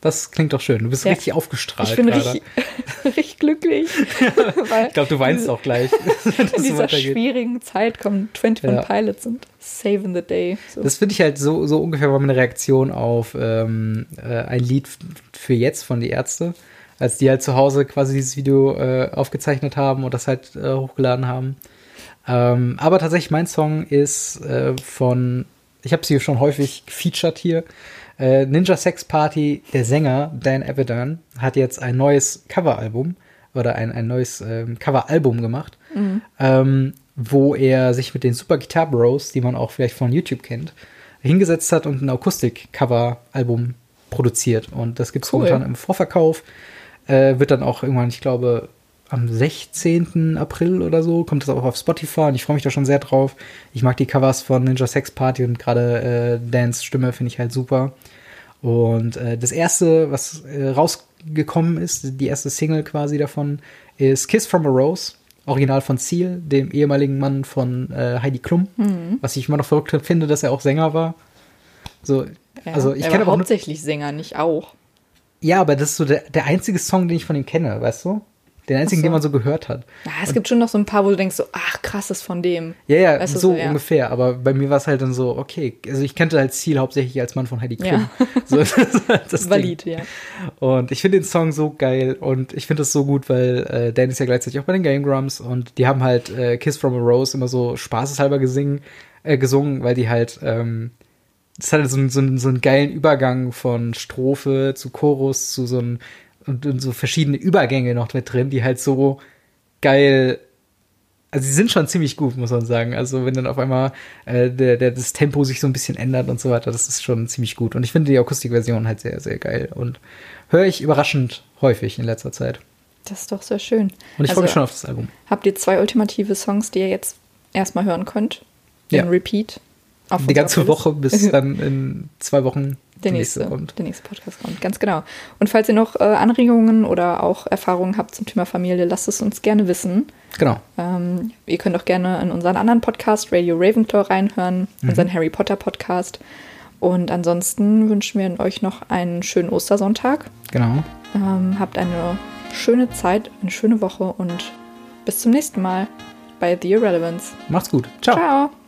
A: Das klingt doch schön. Du bist
B: Ja.
A: richtig aufgestrahlt
B: Ich bin richtig, richtig glücklich. weil
A: Ich glaube, du weinst auch gleich.
B: in dieser schwierigen Zeit kommen 21
A: Ja.
B: Pilots und saving the day. So.
A: Das finde ich halt so, so ungefähr war meine Reaktion auf ähm, äh, ein Lied für jetzt von die Ärzte, als die halt zu Hause quasi dieses Video äh, aufgezeichnet haben und das halt äh, hochgeladen haben. Ähm, aber tatsächlich mein Song ist äh, von, ich habe sie schon häufig gefeatured hier, äh, Ninja Sex Party, der Sänger Dan Avidan hat jetzt ein neues Coveralbum oder ein, ein neues ähm, Coveralbum gemacht, ähm, wo er sich mit den Super Guitar Bros, die man auch vielleicht von YouTube kennt, hingesetzt hat und ein Akustik-Cover-Album produziert. Und das gibt es
B: Cool.
A: momentan im Vorverkauf. Äh, wird dann auch irgendwann, ich glaube, am 16. April oder so, kommt das auch auf Spotify und ich freue mich da schon sehr drauf. Ich mag die Covers von Ninja Sex Party und gerade äh, Dans Stimme finde ich halt super. Und äh, das erste, was äh, rausgekommen ist, die erste Single quasi davon, ist Kiss from a Rose, Original von Seal, dem ehemaligen Mann von äh, Heidi Klum, was ich immer noch verrückt finde, dass er auch Sänger war. So,
B: Ja,
A: also ich kenne auch nur,
B: hauptsächlich Sänger, nicht auch.
A: ja, aber das ist so der, der einzige Song, den ich von ihm kenne, weißt du? Den einzigen,
B: so.
A: den man so gehört hat.
B: Ja, es gibt schon noch so ein paar, wo du denkst so, ach krass, das ist von dem.
A: Ja, ja,
B: Weißt
A: so
B: so, ja.
A: ungefähr. Aber bei mir war es halt dann so, okay, also ich kannte halt Ziel hauptsächlich als Mann von Heidi Klum.
B: Ja.
A: So, das ist halt das Ding.
B: Valid, ja.
A: Und ich finde den Song so geil und ich finde es so gut, weil äh, Dan ist ja gleichzeitig auch bei den Game Grumps und die haben halt äh, Kiss from a Rose immer so spaßeshalber gesingen, äh, gesungen, weil die halt, ähm, das so, einen- so, einen- so einen geilen Übergang von Strophe zu Chorus zu so einem, und, und so verschiedene Übergänge noch mit drin, die halt so geil also sie sind schon ziemlich gut, muss man sagen. Also wenn dann auf einmal äh, der, der, das Tempo sich so ein bisschen ändert und so weiter, das ist schon ziemlich gut. Und ich finde die Akustikversion halt sehr, sehr geil. Und höre ich überraschend häufig in letzter Zeit.
B: Das ist doch sehr schön.
A: Und ich
B: Also,
A: freue mich schon auf das Album.
B: Habt ihr zwei ultimative Songs, die ihr jetzt erstmal hören könnt?
A: Ja.
B: in Repeat. Auf
A: Die ganze. Woche, bis dann in zwei Wochen
B: der
A: die
B: nächste,
A: kommt.
B: der nächste Podcast kommt. Ganz genau. Und falls ihr noch äh, Anregungen oder auch Erfahrungen habt zum Thema Familie, lasst es uns gerne wissen.
A: Genau.
B: Ähm, ihr könnt auch gerne in unseren anderen Podcast, Radio Ravenclaw, reinhören, unseren Harry Potter Podcast. Und ansonsten wünschen wir euch noch einen schönen Ostersonntag.
A: Genau.
B: Ähm, habt eine schöne Zeit, eine schöne Woche und bis zum nächsten Mal bei The Irrelevance.
A: Macht's gut. Ciao.
B: Ciao.